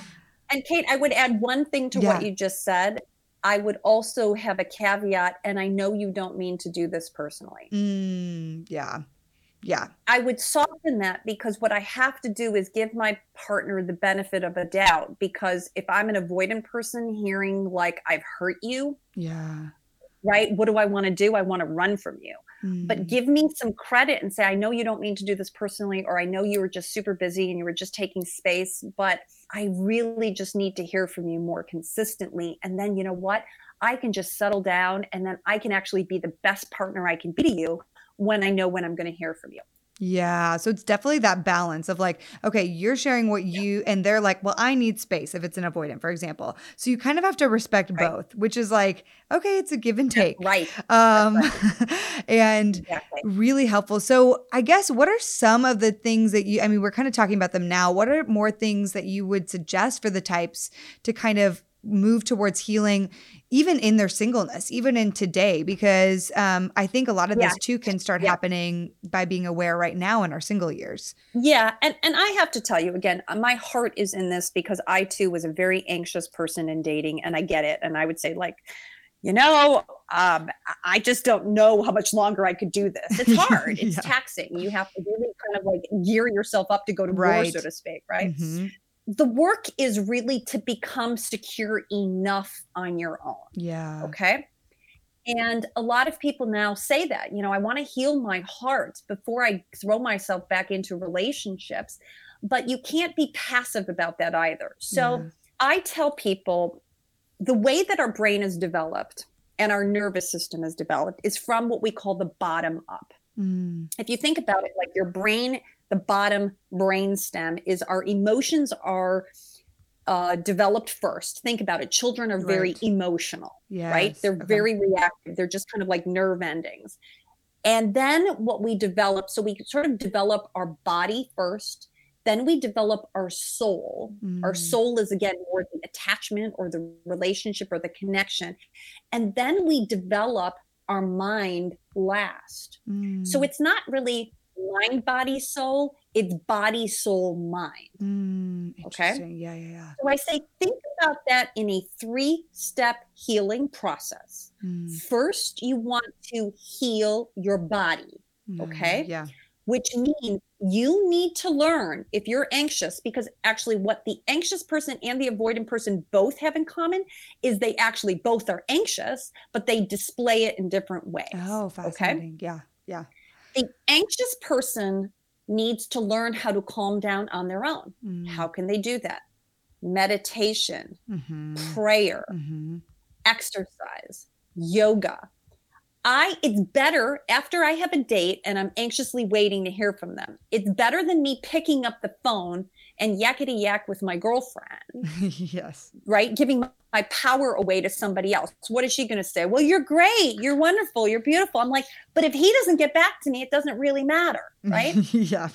and Kait, I would add one thing to yeah. what you just said. I would also have a caveat, and I know you don't mean to do this personally. Mm, yeah. Yeah. I would soften that because what I have to do is give my partner the benefit of a doubt. Because if I'm an avoidant person hearing, like, I've hurt you. Yeah. Right. What do I want to do? I want to run from you. Mm. But give me some credit and say, I know you don't mean to do this personally, or I know you were just super busy and you were just taking space, but I really just need to hear from you more consistently. And then, you know what? I can just settle down and then I can actually be the best partner I can be to you when I know when I'm going to hear from you. Yeah. So it's definitely that balance of like, okay, you're sharing what you, and they're like, well, I need space if it's an avoidant, for example. So you kind of have to respect right. both, which is like, okay, it's a give and take. Right. Um, and exactly. really helpful. So I guess what are some of the things that you, I mean, we're kind of talking about them now. What are more things that you would suggest for the types to kind of move towards healing even in their singleness even in today because um, i think a lot of yeah. this too can start yeah. happening by being aware right now in our single years yeah and and i have to tell you again uh, my heart is in this because i too was a very anxious person in dating and i get it and i would say like you know um, i just don't know how much longer i could do this it's hard it's yeah. taxing you have to really kind of like gear yourself up to go to right. war so to speak right mm-hmm the work is really to become secure enough on your own. Yeah. Okay. And a lot of people now say that, you know, I want to heal my heart before I throw myself back into relationships. But you can't be passive about that either. So yeah. I tell people the way that our brain is developed and our nervous system is developed is from what we call the bottom up. Mm. If you think about it, like your brain the bottom brain stem is our emotions are uh, developed first. Think about it. Children are very right. emotional, yes. right? They're okay. very reactive. They're just kind of like nerve endings. And then what we develop, so we sort of develop our body first, Then we develop our soul. Mm. Our soul is again more the attachment or the relationship or the connection. And then we develop our mind last. Mm. So it's not really mind, body, soul. It's body, soul, mind. Mm, okay. Yeah, yeah, yeah. So I say, think about that in a three step healing process. Mm. First, you want to heal your body. Mm, okay. Yeah. Which means you need to learn if you're anxious, because actually, what the anxious person and the avoidant person both have in common is they actually both are anxious, but they display it in different ways. Oh, fascinating. Okay? Yeah. Yeah the anxious person needs to learn how to calm down on their own. Mm. How can they do that? Meditation, mm-hmm. prayer, mm-hmm. exercise, yoga. I it's better after I have a date and I'm anxiously waiting to hear from them. It's better than me picking up the phone and yakety yak with my girlfriend. yes. Right? Giving my power away to somebody else. What is she going to say? Well, you're great. You're wonderful. You're beautiful. I'm like, but if he doesn't get back to me, it doesn't really matter. Right. yeah.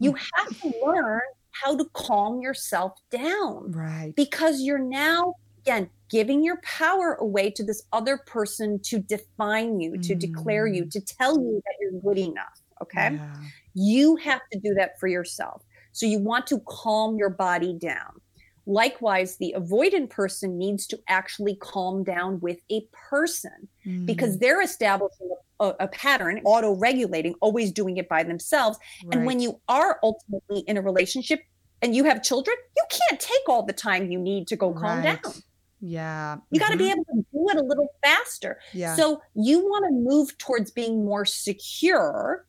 you have to learn how to calm yourself down. Right. Because you're now, again, giving your power away to this other person to define you, to mm. declare you, mm. to tell you that you're good enough. Okay. Yeah. You have to do that for yourself. So you want to calm your body down. Likewise, the avoidant person needs to actually calm down with a person mm. because they're establishing a, a pattern, auto regulating, always doing it by themselves. Right. And when you are ultimately in a relationship and you have children, you can't take all the time you need to go calm right. down. Yeah. You got to be mm-hmm. able to do it a little faster. Yeah. So you want to move towards being more secure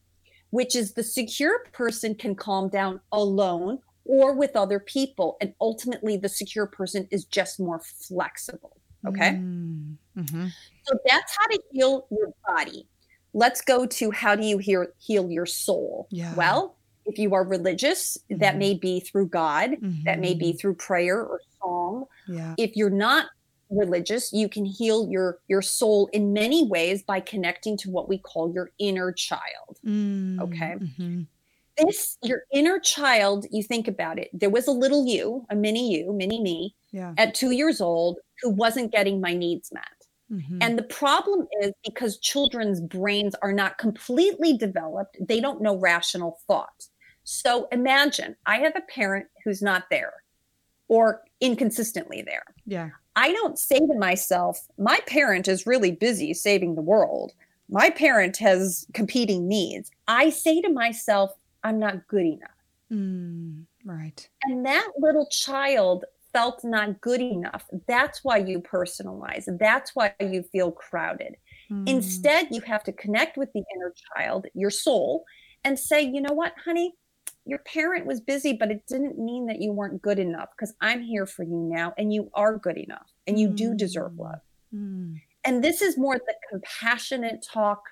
which is the secure person can calm down alone or with other people. And ultimately, the secure person is just more flexible. Okay. Mm, mm-hmm. So that's how to heal your body. Let's go to how do you heal, heal your soul? Yeah. Well, if you are religious, mm-hmm. that may be through God, mm-hmm. that may be mm-hmm. through prayer or song. Yeah. If you're not religious you can heal your your soul in many ways by connecting to what we call your inner child mm, okay mm-hmm. this your inner child you think about it there was a little you a mini you mini me yeah. at two years old who wasn't getting my needs met mm-hmm. and the problem is because children's brains are not completely developed they don't know rational thought so imagine i have a parent who's not there or inconsistently there yeah I don't say to myself, my parent is really busy saving the world. My parent has competing needs. I say to myself, I'm not good enough. Mm, right. And that little child felt not good enough. That's why you personalize. That's why you feel crowded. Mm. Instead, you have to connect with the inner child, your soul, and say, you know what, honey? Your parent was busy, but it didn't mean that you weren't good enough because I'm here for you now and you are good enough and you mm. do deserve love. Mm. And this is more the compassionate talk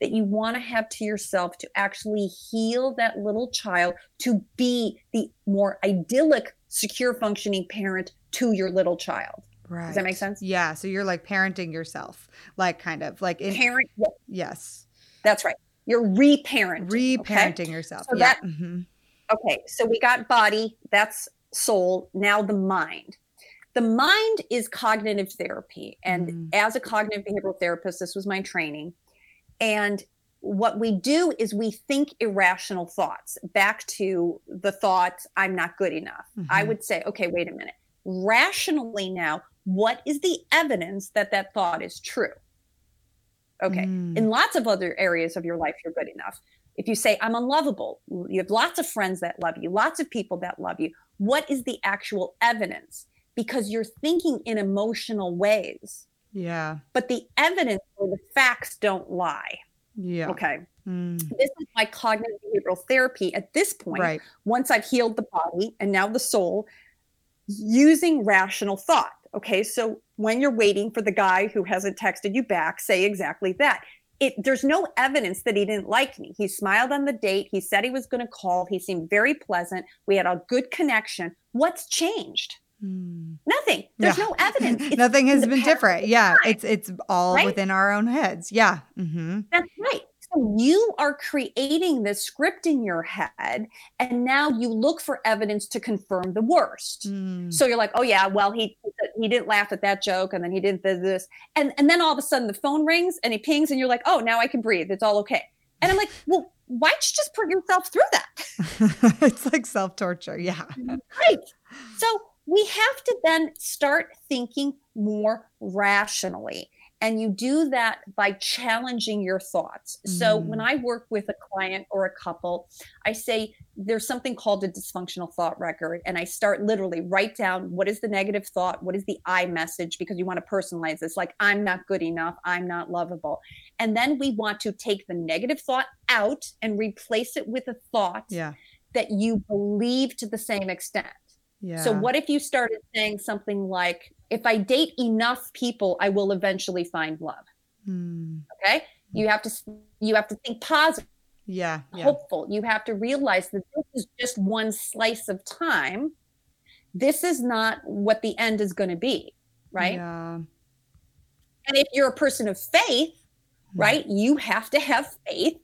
that you want to have to yourself to actually heal that little child to be the more idyllic, secure functioning parent to your little child. Right. Does that make sense? Yeah. So you're like parenting yourself, like kind of like in, parent. Yes. That's right. You're reparenting. Reparenting okay? yourself. So yeah. That, mm-hmm. Okay, so we got body, that's soul, now the mind. The mind is cognitive therapy. And mm. as a cognitive behavioral therapist, this was my training. And what we do is we think irrational thoughts back to the thought, I'm not good enough. Mm-hmm. I would say, okay, wait a minute. Rationally now, what is the evidence that that thought is true? Okay. Mm. In lots of other areas of your life, you're good enough. If you say, I'm unlovable, you have lots of friends that love you, lots of people that love you. What is the actual evidence? Because you're thinking in emotional ways. Yeah. But the evidence or the facts don't lie. Yeah. Okay. Mm. This is my cognitive behavioral therapy at this point. Right. Once I've healed the body and now the soul, using rational thought. Okay. So when you're waiting for the guy who hasn't texted you back, say exactly that it there's no evidence that he didn't like me. He smiled on the date. He said he was going to call. He seemed very pleasant. We had a good connection. What's changed? Hmm. Nothing. There's yeah. no evidence. Nothing has been different. Yeah, it's it's all right? within our own heads. Yeah. Mm-hmm. That's right. So you are creating this script in your head, and now you look for evidence to confirm the worst. Mm. So you're like, oh yeah, well he he didn't laugh at that joke, and then he didn't do this, and and then all of a sudden the phone rings and he pings, and you're like, oh now I can breathe, it's all okay. And I'm like, well, why'd you just put yourself through that? it's like self torture, yeah. Right. So we have to then start thinking more rationally. And you do that by challenging your thoughts. Mm. So when I work with a client or a couple, I say there's something called a dysfunctional thought record. And I start literally write down what is the negative thought? What is the I message? Because you want to personalize this, like I'm not good enough, I'm not lovable. And then we want to take the negative thought out and replace it with a thought yeah. that you believe to the same extent. Yeah. So what if you started saying something like, if I date enough people, I will eventually find love. Hmm. Okay. You have to you have to think positive. Yeah, yeah. Hopeful. You have to realize that this is just one slice of time. This is not what the end is going to be, right? Yeah. And if you're a person of faith, hmm. right, you have to have faith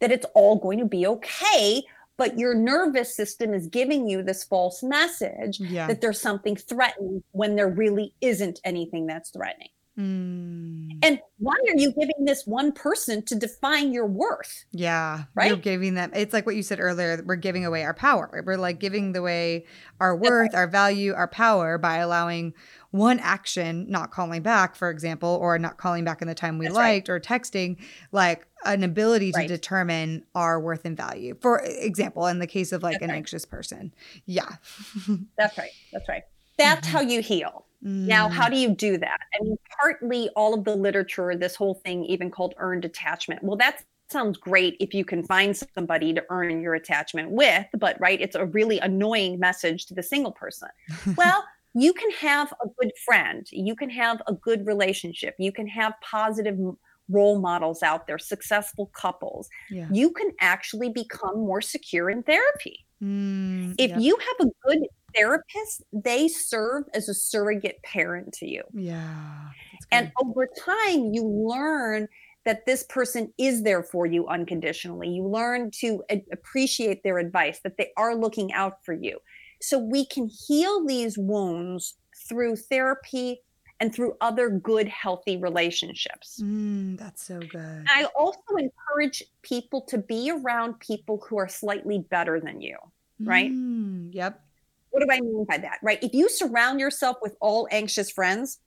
that it's all going to be okay but your nervous system is giving you this false message yeah. that there's something threatening when there really isn't anything that's threatening. Mm. And why are you giving this one person to define your worth? Yeah. Right. You're giving them, it's like what you said earlier, we're giving away our power. We're like giving away our worth, right. our value, our power by allowing one action, not calling back, for example, or not calling back in the time we That's liked right. or texting, like an ability to right. determine our worth and value. For example, in the case of like That's an right. anxious person. Yeah. That's right. That's right. That's mm-hmm. how you heal. Mm. Now, how do you do that? I mean, partly all of the literature, this whole thing, even called earned attachment. Well, that sounds great if you can find somebody to earn your attachment with, but right, it's a really annoying message to the single person. well, you can have a good friend, you can have a good relationship, you can have positive role models out there, successful couples. Yeah. You can actually become more secure in therapy. Mm, if yep. you have a good therapist, they serve as a surrogate parent to you. Yeah. And over time, you learn that this person is there for you unconditionally. You learn to a- appreciate their advice, that they are looking out for you. So we can heal these wounds through therapy and through other good, healthy relationships. Mm, that's so good. I also encourage people to be around people who are slightly better than you, right? Mm, yep. What do I mean by that? Right. If you surround yourself with all anxious friends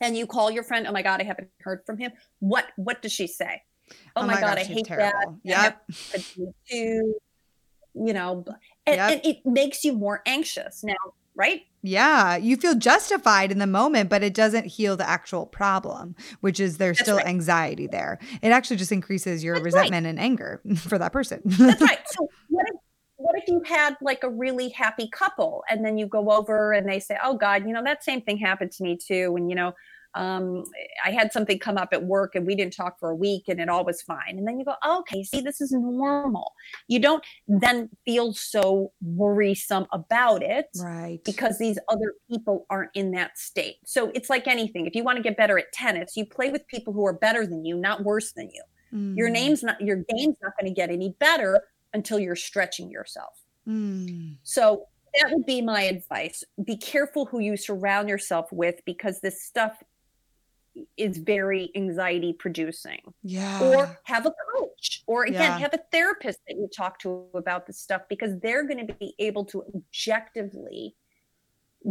and you call your friend, oh my God, I haven't heard from him. What what does she say? Oh, oh my, my, God, gosh, I hate terrible. that. Yep. Too, you know, and, yep. and it makes you more anxious now, right? Yeah, you feel justified in the moment, but it doesn't heal the actual problem, which is there's That's still right. anxiety there. It actually just increases your That's resentment right. and anger for that person. That's right. So what if what if you had like a really happy couple and then you go over and they say, "Oh God, you know that same thing happened to me too," and you know um, I had something come up at work and we didn't talk for a week and it all was fine. And then you go, oh, okay, see, this is normal. You don't then feel so worrisome about it. Right. Because these other people aren't in that state. So it's like anything. If you want to get better at tennis, you play with people who are better than you, not worse than you. Mm. Your name's not, your game's not going to get any better until you're stretching yourself. Mm. So that would be my advice. Be careful who you surround yourself with because this stuff is very anxiety producing. Yeah. Or have a coach, or again, yeah. have a therapist that you talk to about this stuff because they're going to be able to objectively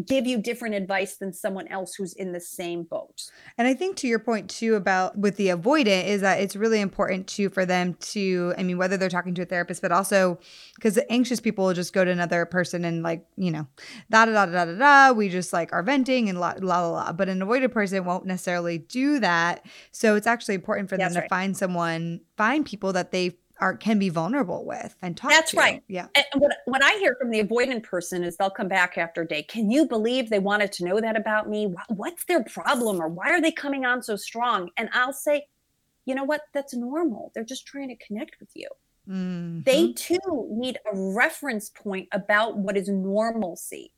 give you different advice than someone else who's in the same boat. And I think to your point too about with the avoidant is that it's really important too for them to I mean whether they're talking to a therapist but also because anxious people will just go to another person and like, you know, da da da da da da we just like are venting and la la la, la. but an avoidant person won't necessarily do that. So it's actually important for them to find someone find people that they are can be vulnerable with and talk That's to. right. Yeah. And what what I hear from the avoidant person is they'll come back after a day. Can you believe they wanted to know that about me? What's their problem or why are they coming on so strong? And I'll say, you know what? That's normal. They're just trying to connect with you. Mm-hmm. They too need a reference point about what is normalcy.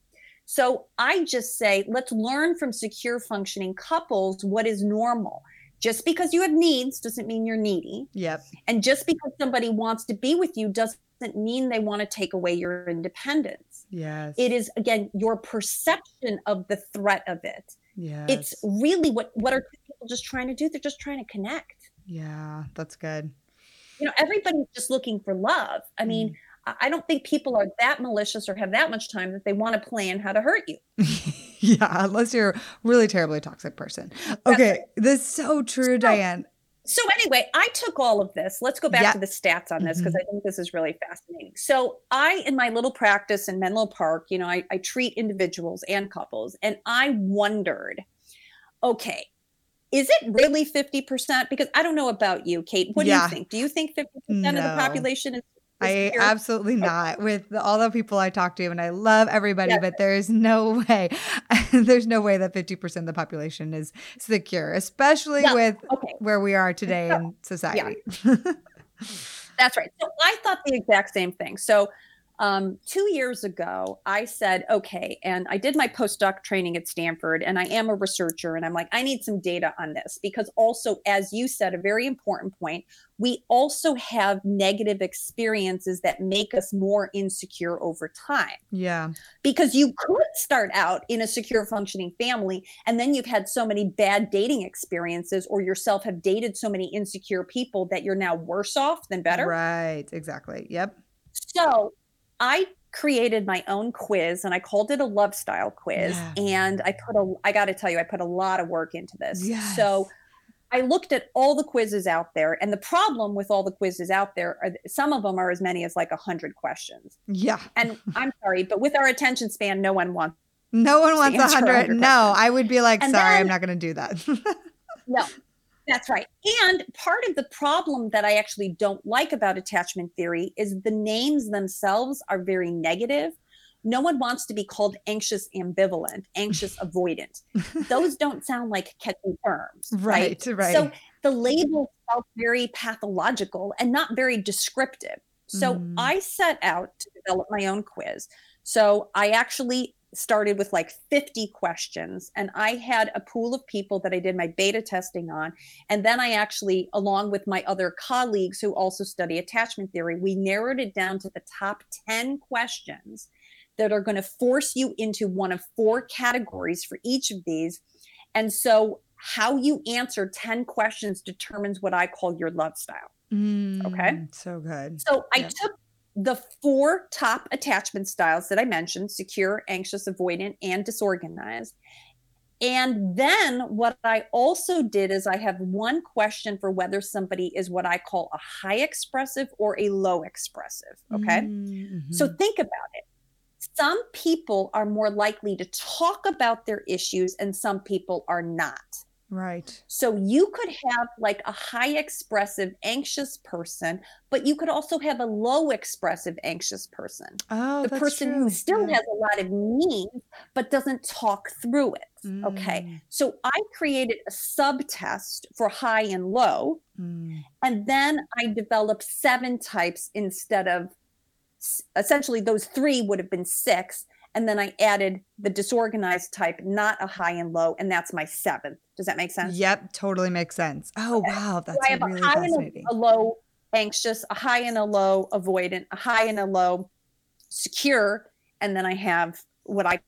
So I just say, let's learn from secure functioning couples what is normal Just because you have needs doesn't mean you're needy. Yep. And just because somebody wants to be with you doesn't mean they want to take away your independence. Yes. It is again your perception of the threat of it. Yes. It's really what what are people just trying to do? They're just trying to connect. Yeah, that's good. You know, everybody's just looking for love. I mean, Mm. I don't think people are that malicious or have that much time that they want to plan how to hurt you. yeah, unless you're a really terribly toxic person. Okay, this is so true, Diane. So anyway, I took all of this. Let's go back Yeah. to the stats on this because Mhm. I think this is really fascinating. So I, in my little practice in Menlo Park, you know, I, I treat individuals and couples, and I wondered, okay, is it really 50%? Because I don't know about you, Kait. What do you think? Do you think 50% of the population is I absolutely not. With all the people I talk to, and I love everybody, Yes. but there's no way, there's no way that 50% of the population is secure, especially No. with Okay. where we are today in society. That's right. So I thought the exact same thing. So um, two years ago, I said, okay, and I did my postdoc training at Stanford, and I am a researcher, and I'm like, I need some data on this because also, as you said, a very important point, we also have negative experiences that make us more insecure over time yeah. because you could start out in a secure functioning family and then you've had so many bad dating experiences or yourself have dated so many insecure people that you're now worse off than better Right. Exactly. Yep. so I created my own quiz and I called it a love style quiz. Yeah. And I put a, I got to tell you, I put a lot of work into this. Yes. So I looked at all the quizzes out there. And the problem with all the quizzes out there are some of them are as many as like a 100 questions. Yeah. And I'm sorry, but with our attention span, no one wants. No one wants a hundred. 100 No. I would be like, And sorry, then- I'm not going to do that. No. That's right. And part of the problem that I actually don't like about attachment theory is the names themselves are very negative. No one wants to be called anxious ambivalent, anxious avoidant. Those don't sound like catchy terms. right. Right. So the label felt very pathological and not very descriptive. So Mm. I set out to develop my own quiz. So I actually started with like 50 questions and I had a pool of people that I did my beta testing on. And then I actually, along with my other colleagues who also study attachment theory, we narrowed it down to the top 10 questions that are going to force you into one of four categories for each of these. And so how you answer 10 questions determines what I call your love style. Mm, So good. So I took the four top attachment styles that I mentioned secure, anxious, avoidant, and disorganized. And then what I also did is I have one question for whether somebody is what I call a high expressive or a low expressive. Okay. Mm, So mhm. think about it. Some people are more likely to talk about their issues and some people are not. Right. So you could have like a high expressive anxious person, but you could also have a low expressive anxious person. Oh, the person true. who still Yeah. has a lot of needs but doesn't talk through it. Okay. Mm, So I created a subtest for high and low, mm. and then I developed seven types instead of essentially those three would have been six. And then I added the disorganized type, not a high and low, and that's my seventh. Does that make sense? Yep, totally makes sense. Oh wow, that's So I have really a high fascinating. and a, low anxious, a high and a low avoidant, a high and a low secure, and then I have what I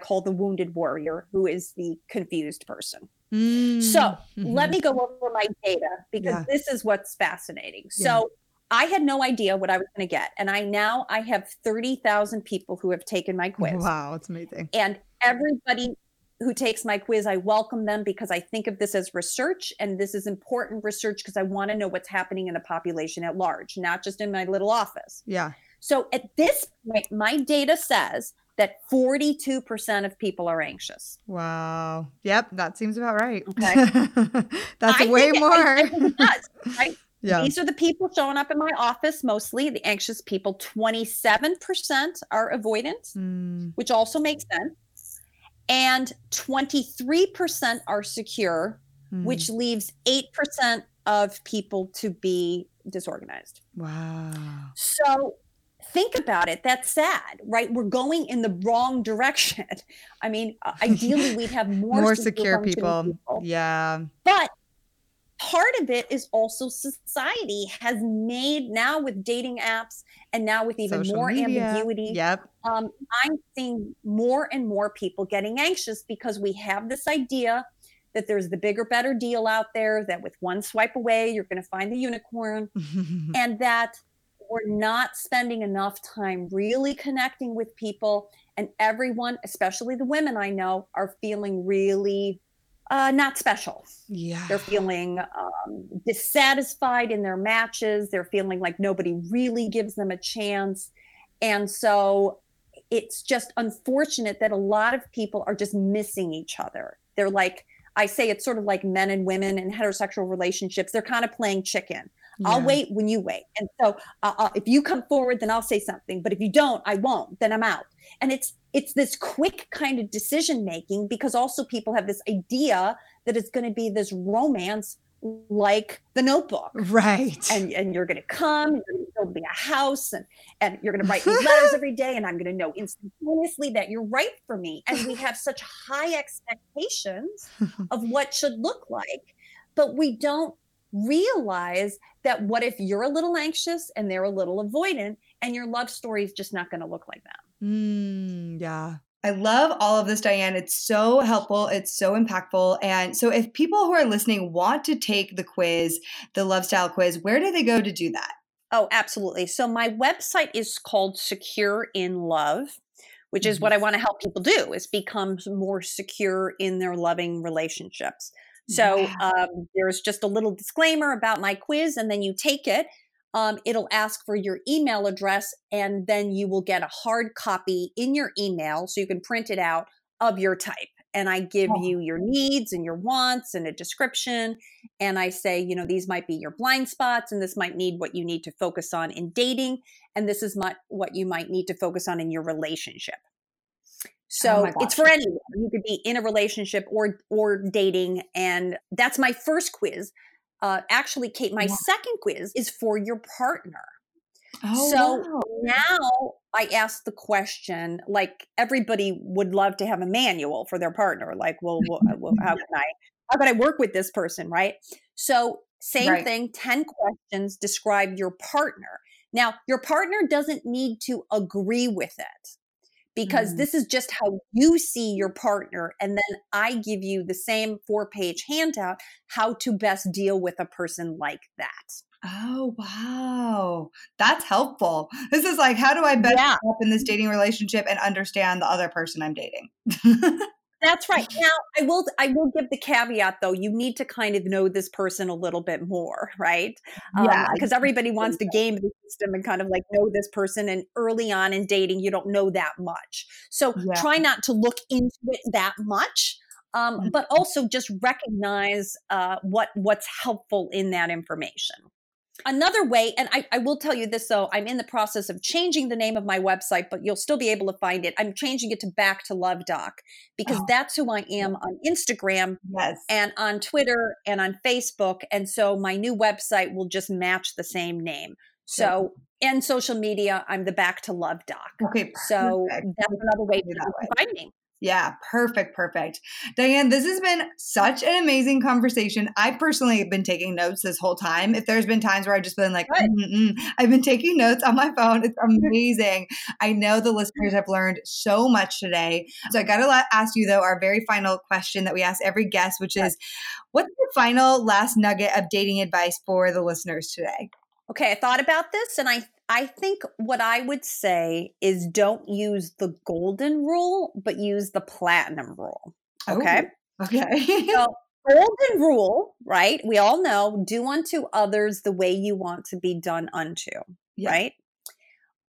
call the wounded warrior, who is the confused person. Mm, So let mhm. me go over my data because Yeah. this is what's fascinating. Yeah. So I had no idea what I was going to get, and I now I have thirty thousand people who have taken my quiz, Wow, it's amazing. and everybody who takes my quiz, I welcome them because I think of this as research, and this is important research because I want to know what's happening in the population at large, not just in my little office. Yeah. So at this point, my data says that 42% of people are anxious. Wow. Yep, that seems about right. Okay. That's I way it- more. I, I think it does, right? Yeah. These are the people showing up in my office mostly, the anxious people. 27% are avoidant, Mm, which also makes sense. And 23% are secure, mm. which leaves 8% of people to be disorganized. Wow. So think about it. That's sad, right? We're going in the wrong direction. I mean, ideally, we'd have more, More secure functioning people. Yeah. But part of it is also society has made now with dating apps and now with even Social more media. ambiguity. Yep. Um, I'm seeing more and more people getting anxious because we have this idea that there's the bigger, better deal out there, that with one swipe away, you're going to find the unicorn, and that we're not spending enough time really connecting with people. And everyone, especially the women I know, are feeling really uh, not special. yeah. They're feeling um, dissatisfied in their matches. They're feeling like nobody really gives them a chance. And so it's just unfortunate that a lot of people are just missing each other. They're like, I say it's sort of like men and women in heterosexual relationships. They're kind of playing chicken. I'll wait when you wait. And so uh, uh, if you come forward, then I'll say something. But if you don't, I won't. Then I'm out. And it's it's this quick kind of decision making because also people have this idea that it's going to be this romance like the notebook Right. and and you're going to come you're going to build me a house and and you're going to write me letters every day and i'm going to know instantaneously that you're right for me and we have such high expectations of what should look like but we don't realize that what if you're a little anxious and they're a little avoidant and your love story is just not going to look like that Mm, yeah. I love all of this, Diane. It's so helpful. It's so impactful. And so, if people who are listening want to take the quiz, the Love Style quiz, where do they go to do that? Oh, absolutely. So my website is called Secure in Love, which is what I want to help people do is become more secure in their loving relationships. So um, there's just a little disclaimer about my quiz, and then you take it. Um, it'll ask for your email address, and then you will get a hard copy in your email so you can print it out of your type. And I give Oh. you your needs and your wants and a description. And I say, you know, these might be your blind spots, and this might need what you need to focus on in dating, and this is my, what you might need to focus on in your relationship. So Oh it's for anyone. You could be in a relationship or or dating, and that's my first quiz. Uh, actually, Kait, my Yeah. second quiz is for your partner. Oh, so wow. now I ask the question like everybody would love to have a manual for their partner. Like, well, well how can I how can I work with this person, right? So same Right. thing, 10 questions describe your partner. Now, your partner doesn't need to agree with it because Mm. this is just how you see your partner and then I give you the same four-page handout how to best deal with a person like that. Oh, wow. That's helpful. This is like, how do I best Yeah. up in this dating relationship and understand the other person I'm dating? That's right. Now, I will I will give the caveat though. You need to kind of know this person a little bit more, right? Yeah, because everybody wants to game the system and kind of like know this person. And early on in dating, you don't know that much. So Yeah. try not to look into it that much. Um, but also just recognize uh, what what's helpful in that information. Another way, and I, I will tell you this though, I'm in the process of changing the name of my website, but you'll still be able to find it. I'm changing it to Back to Love Doc because Oh. that's who I am on Instagram Yes. and on Twitter and on Facebook. And so my new website will just match the same name. So in social media, I'm the Back to Love Doc. Okay. So that's another way to that find me. Yeah, perfect, perfect. Diane, this has been such an amazing conversation. I personally have been taking notes this whole time. If there's been times where I've just been like, I've been taking notes on my phone. It's amazing. I know the listeners have learned so much today. So I got to ask you, though, our very final question that we ask every guest, which is what's the final last nugget of dating advice for the listeners today? Okay, I thought about this and I I think what I would say is don't use the golden rule, but use the platinum rule. Okay. Oh, okay. So golden rule, right? We all know do unto others the way you want to be done unto, Yeah. right?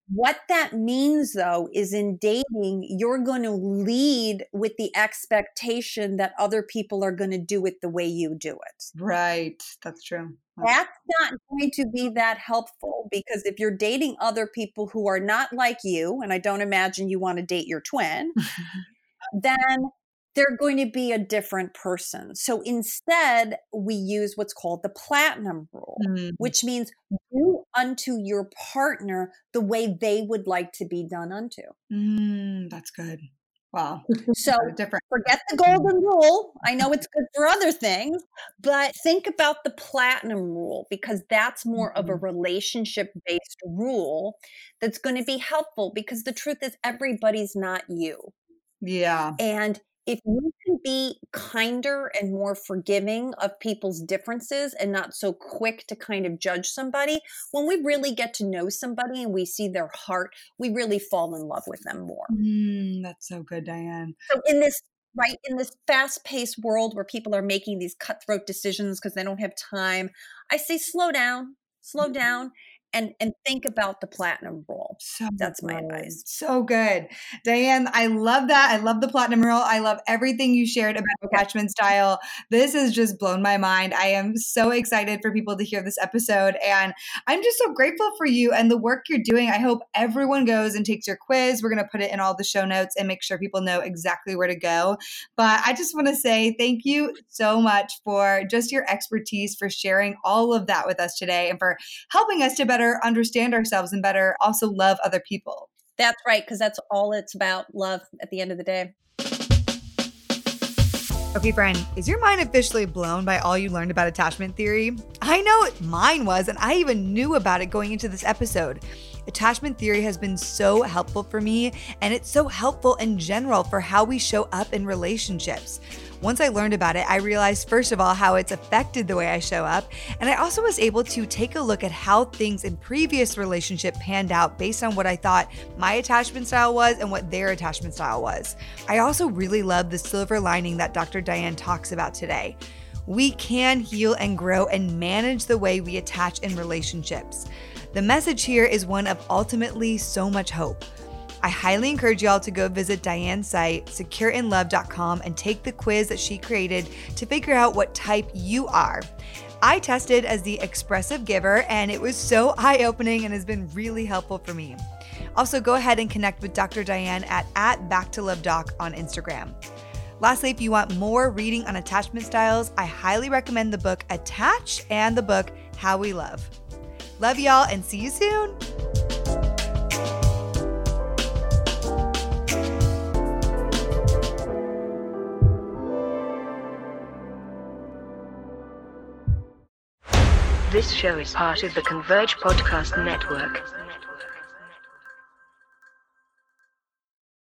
What that means though is in dating, you're going to lead with the expectation that other people are going to do it the way you do it. right. That's true. That's not going to be that helpful because if you're dating other people who are not like you, and I don't imagine you want to date your twin, then they're going to be a different person. So instead, we use what's called the platinum rule, Mm, which means do unto your partner the way they would like to be done unto. mm, that's good. Wow. So different. forget the golden rule. I know it's good for other things, but think about the platinum rule because that's more mm-hmm. of a mm-hmm. relationship based rule that's going to be helpful because the truth is everybody's not you. Yeah. And if you can be kinder and more forgiving of people's differences and not so quick to kind of judge somebody, when we really get to know somebody and we see their heart, we really fall in love with them more. Mm, that's so good, Diane. So, in this right in this fast-paced world where people are making these cutthroat decisions because they don't have time, I say slow down, slow mm-hmm. down and and think about the platinum rule. So that's good. my advice. So good. Diane, I love that. I love the platinum rule. I love everything you shared about attachment style. This has just blown my mind. I am so excited for people to hear this episode and I'm just so grateful for you and the work you're doing. I hope everyone goes and takes your quiz. We're going to put it in all the show notes and make sure people know exactly where to go. But I just want to say thank you so much for just your expertise for sharing all of that with us today and for helping us to better better understand ourselves and better also love other people. That's right, because that's all it's about love at the end of the day. Okay, friend, is your mind officially blown by all you learned about attachment theory? I know mine was, and I even knew about it going into this episode. Attachment theory has been so helpful for me, and it's so helpful in general for how we show up in relationships. Once I learned about it, I realized, first of all, how it's affected the way I show up. And I also was able to take a look at how things in previous relationship panned out based on what I thought my attachment style was and what their attachment style was. I also really love the silver lining that Dr. Diane talks about today. We can heal and grow and manage the way we attach in relationships. The message here is one of ultimately so much hope. I highly encourage y'all to go visit Diane's site, secureinlove.com, and take the quiz that she created to figure out what type you are. I tested as the expressive giver, and it was so eye opening and has been really helpful for me. Also, go ahead and connect with Dr. Diane at, at Doc on Instagram. Lastly, if you want more reading on attachment styles, I highly recommend the book Attached and the book How We Love. Love y'all and see you soon. This show is part of the Converge Podcast Network.